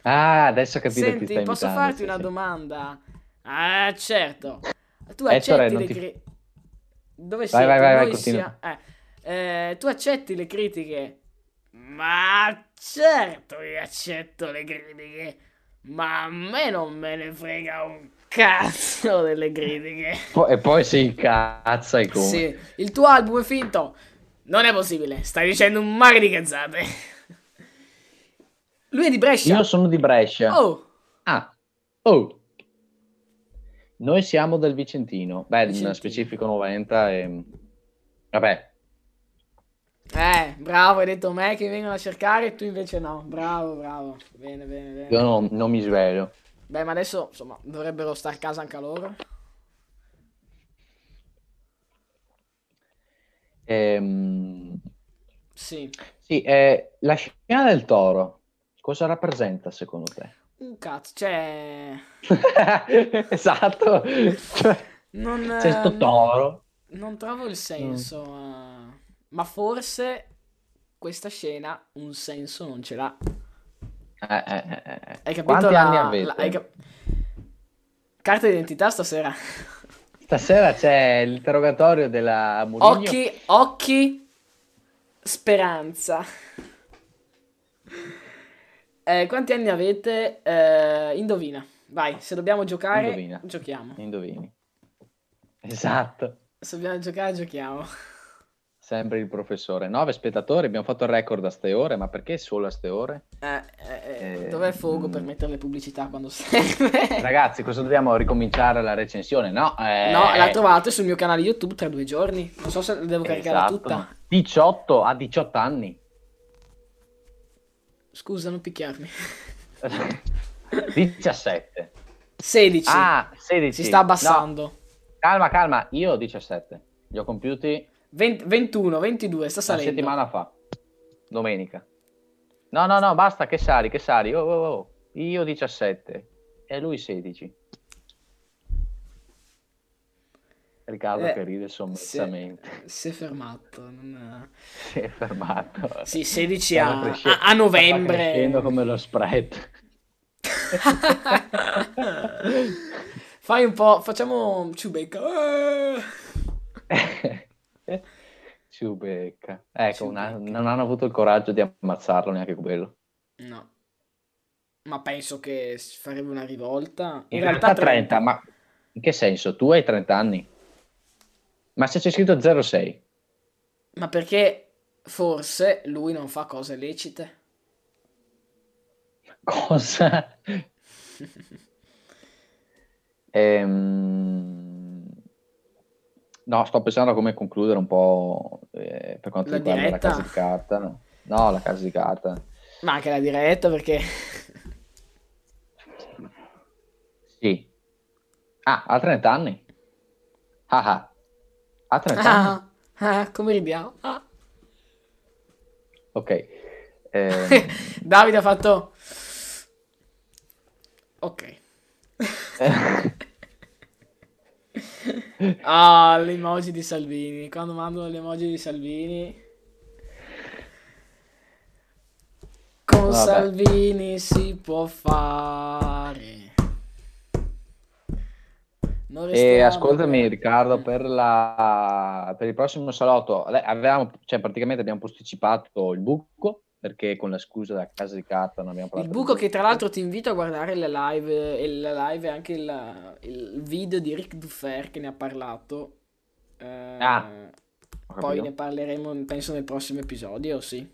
Ah, adesso ho capito Senti, posso farti sì, una sì. domanda? Ah, certo. Tu Ettore, accetti le... Ti... Dove vai, vai, vai, vai, sia... eh, eh, tu accetti le critiche? Ma certo che accetto le critiche, ma a me non me ne frega un cazzo delle critiche. e poi si incazza e come? Sì, il tuo album è finto? Non è possibile, stai dicendo un mare di cazzate. Lui è di Brescia? Io sono di Brescia. Oh. Ah. Oh. Noi siamo del Vicentino, beh, Vicentino. specifico 90 e... Vabbè. Eh, bravo, hai detto me che vengono a cercare e tu invece no. Bravo, bravo. Bene, bene, bene. Io no, non mi svelo. Beh, ma adesso, insomma, dovrebbero star a casa anche loro. Ehm... Sì. Sì, eh, la scena del toro, cosa rappresenta secondo te? Un cazzo, cioè... esatto. Cioè, non, c'è sto toro. Non trovo il senso, mm. uh, ma forse questa scena un senso non ce l'ha. Eh, eh, eh, eh. Hai capito? Quanti la, anni avete? La, cap... Carta d'identità stasera. Stasera c'è l'interrogatorio della Murigno. Occhi, occhi, speranza. Eh, quanti anni avete? Eh, indovina. Vai, se dobbiamo giocare, indovina. giochiamo. Indovini. Esatto. Se dobbiamo giocare, giochiamo. Sempre il professore. Nove spettatori, abbiamo fatto il record a ste ore, ma perché solo a ste ore? Eh, eh, eh, dov'è Fogo mm. per mettere le pubblicità quando serve? Ragazzi, cosa dobbiamo ricominciare la recensione? No, eh... no, la trovate sul mio canale YouTube tra due giorni. Non so se la devo caricare esatto. tutta. 18 a 18 anni. Scusa, non picchiarmi. 17. 16. Ah, 16. Si sta abbassando. No. Calma, calma, io ho 17. Li ho compiuti 20, 21, 22, sta salendo. Una settimana fa. Domenica. No, no, no, basta, che sali, che sali. Oh, oh, oh. Io 17 e lui 16. Riccardo Eh, che ride sommessamente. si è fermato. non- Si è fermato. Sì, 16 Stava a, a- stava novembre. crescendo come lo spread. Fai un po', facciamo Ciubecca. Eh. Ciubecca. Ecco, Ciubecca. non hanno avuto il coraggio di ammazzarlo neanche quello. No. Ma penso che farebbe una rivolta. In, realtà 30, ma in che senso? Tu hai 30 anni? Ma se c'è scritto 06? Ma perché forse lui non fa cose lecite? Cosa? Ehm, No, sto pensando a come concludere un po' eh, per quanto La riguarda la diretta? casa di carta. No, la casa di carta. Ma anche la diretta perché... Sì. Ah, ha 30 anni. Ah, ah. Ha 30 anni. Ah, ah, come ridiamo? Ah. Ok. Ehm, Davide ha fatto... Ok. Ah, l'emoji di Salvini. Quando mandano l'emoji di Salvini. Con Vabbè. Salvini si può fare. E ascoltami Riccardo, per, la, per il prossimo salotto avevamo, cioè praticamente abbiamo posticipato il buco perché con la scusa della casa di carta non abbiamo Il parlato buco del che tra l'altro ti invito a guardare le live, e la live e anche il, il video di Rick Duffer che ne ha parlato. Eh, Ah, poi ne parleremo, penso, nel prossimo episodio, sì.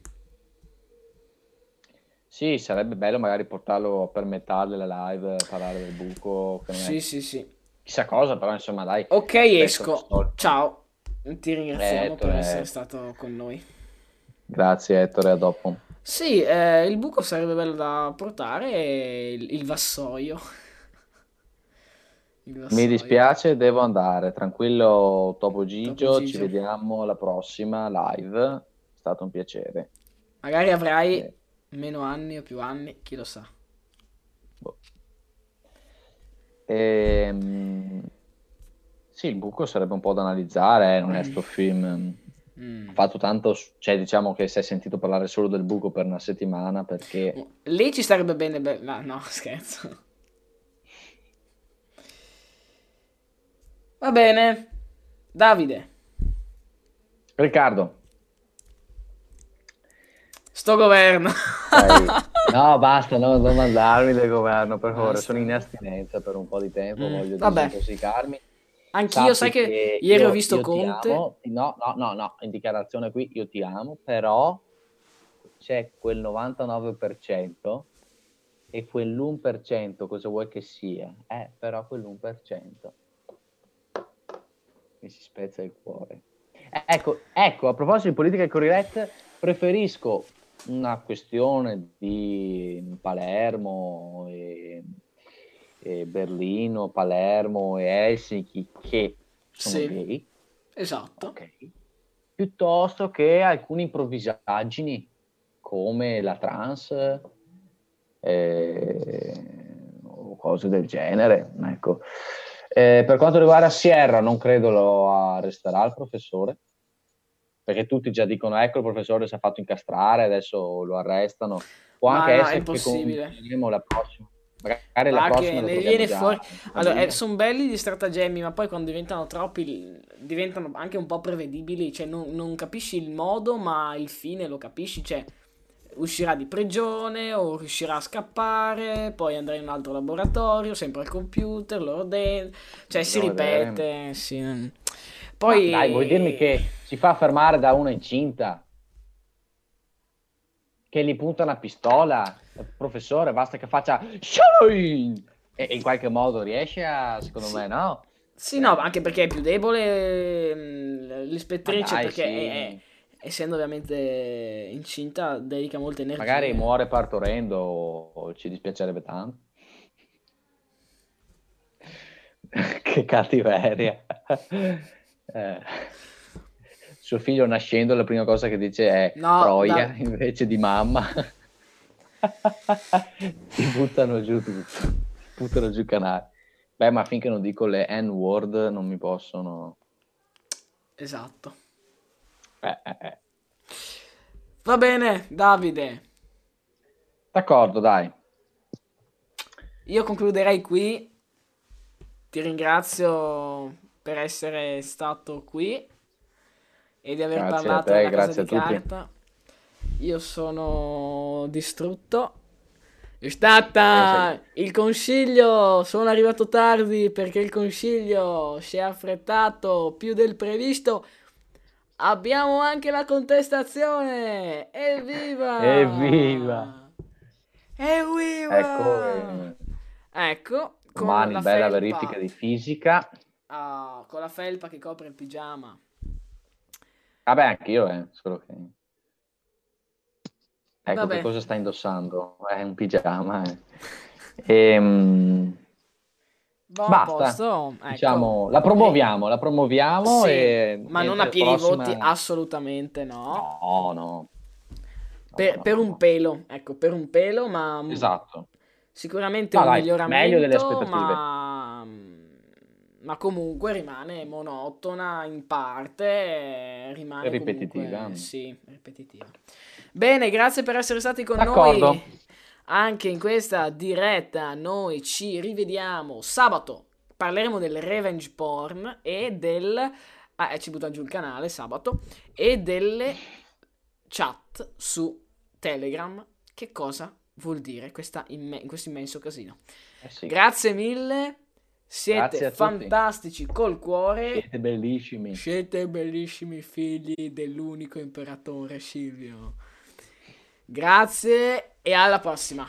Sì, sarebbe bello magari portarlo per metà della live, parlare del buco, non è Sì, sì, sì. Chissà cosa, però insomma dai. Ok, esco. Ciao. Ti ringraziamo Ettore. per essere stato con noi. Grazie Ettore, a dopo. Sì, eh, il buco sarebbe bello da portare e il, il vassoio. Mi dispiace, devo andare. Tranquillo, Topo Gigio, Topo ci Gigio. vediamo alla prossima live. È stato un piacere. Magari avrai Eh, meno anni o più anni, chi lo sa. boh. Ehm, sì, il buco sarebbe un po' da analizzare, eh, non è sto film. Mm. Fatto tanto, cioè diciamo che si è sentito parlare solo del buco per una settimana perché Lì ci starebbe bene. be- no, no, scherzo. Va bene. Davide, Riccardo, sto governo. dai. no basta, no, non mandarmi del governo per favore, sono in astinenza per un po' di tempo, Mm, voglio disintossicarmi. Anch'io, Sappi sai che ieri io- ho visto Conte. no, no, no, no, in dichiarazione qui io ti amo, però c'è quel 99% e quell'1% cosa vuoi che sia? Eh, però quell'1% mi si spezza il cuore. Eh, Ecco, ecco, a proposito di politica correct, preferisco una questione di Palermo e, e Berlino, Palermo e Helsinki che sono Sì. gay, Esatto. ok, piuttosto che alcune improvvisaggini come la trans eh, o cose del genere. Ecco. Eh, per quanto riguarda Sierra, non credo lo arresterà il professore, perché tutti già dicono ecco il professore si è fatto incastrare, adesso lo arrestano. Può Ma anche no, essere che comunque la prossima. Magari la Va prossima ne viene già fuori. Allora, famiglia. sono belli gli stratagemmi, ma poi quando diventano troppi, diventano anche un po' prevedibili. Cioè, non, non capisci il modo, ma il fine lo capisci. Cioè, uscirà di prigione o riuscirà a scappare, poi andrà in un altro laboratorio, sempre al computer, loro dentro. Cioè, si ripete. sì. Poi. Ma dai, vuoi dirmi che si fa fermare da una incinta? Che gli punta una pistola? Professore, basta che faccia! E in qualche modo riesce a, secondo Sì. me, no? Sì, no, anche perché è più debole mh, l'ispettrice, dai, perché sì. è- essendo ovviamente incinta, dedica molta energia. Magari muore partorendo, o ci dispiacerebbe tanto. che cattiveria. Eh, Suo figlio nascendo, la prima cosa che dice è No, Troia dai. invece di mamma. Ti buttano giù tutto, buttano giù canale. Beh, ma finché non dico le N-word non mi possono... Esatto. Eh, eh, eh. Va bene, Davide. D'accordo, dai. Io concluderei qui. Ti ringrazio per essere stato qui e di aver Grazie a parlato te, della grazie a tutti. carta. Io sono distrutto. È stata Eh, il consiglio. Sono arrivato tardi perché il consiglio si è affrettato più del previsto. Abbiamo anche la contestazione. Evviva! Evviva! Evviva! Ecco, eh, Ecco, con domani la bella felpa, verifica di fisica. Ah, con la felpa che copre il pigiama. Vabbè, anche io, eh, solo che... Ecco Vabbè. che cosa sta indossando. È un pigiama, eh. Ehm, a Basta. posto, ecco. diciamo, la promuoviamo, la promuoviamo Sì, e... ma non e a pieni prossima- voti, assolutamente no. No, no. Per, No, per no, un pelo, ecco, per un pelo, ma Esatto. sicuramente No, un dai, miglioramento, meglio delle aspettative. ma... ma comunque rimane monotona in parte, eh, rimane Ripetitiva. comunque- sì, ripetitiva. Bene, grazie per essere stati con D'accordo. noi anche in questa diretta. Noi ci rivediamo sabato. Parleremo del revenge porn e del... Ah, eh, ci butta giù il canale sabato. E delle chat su Telegram. Che cosa vuol dire questa imme- questo immenso casino? Eh sì. Grazie mille. Siete a tutti. fantastici col cuore. Siete bellissimi. Siete bellissimi figli dell'unico imperatore Silvio. Grazie e alla prossima.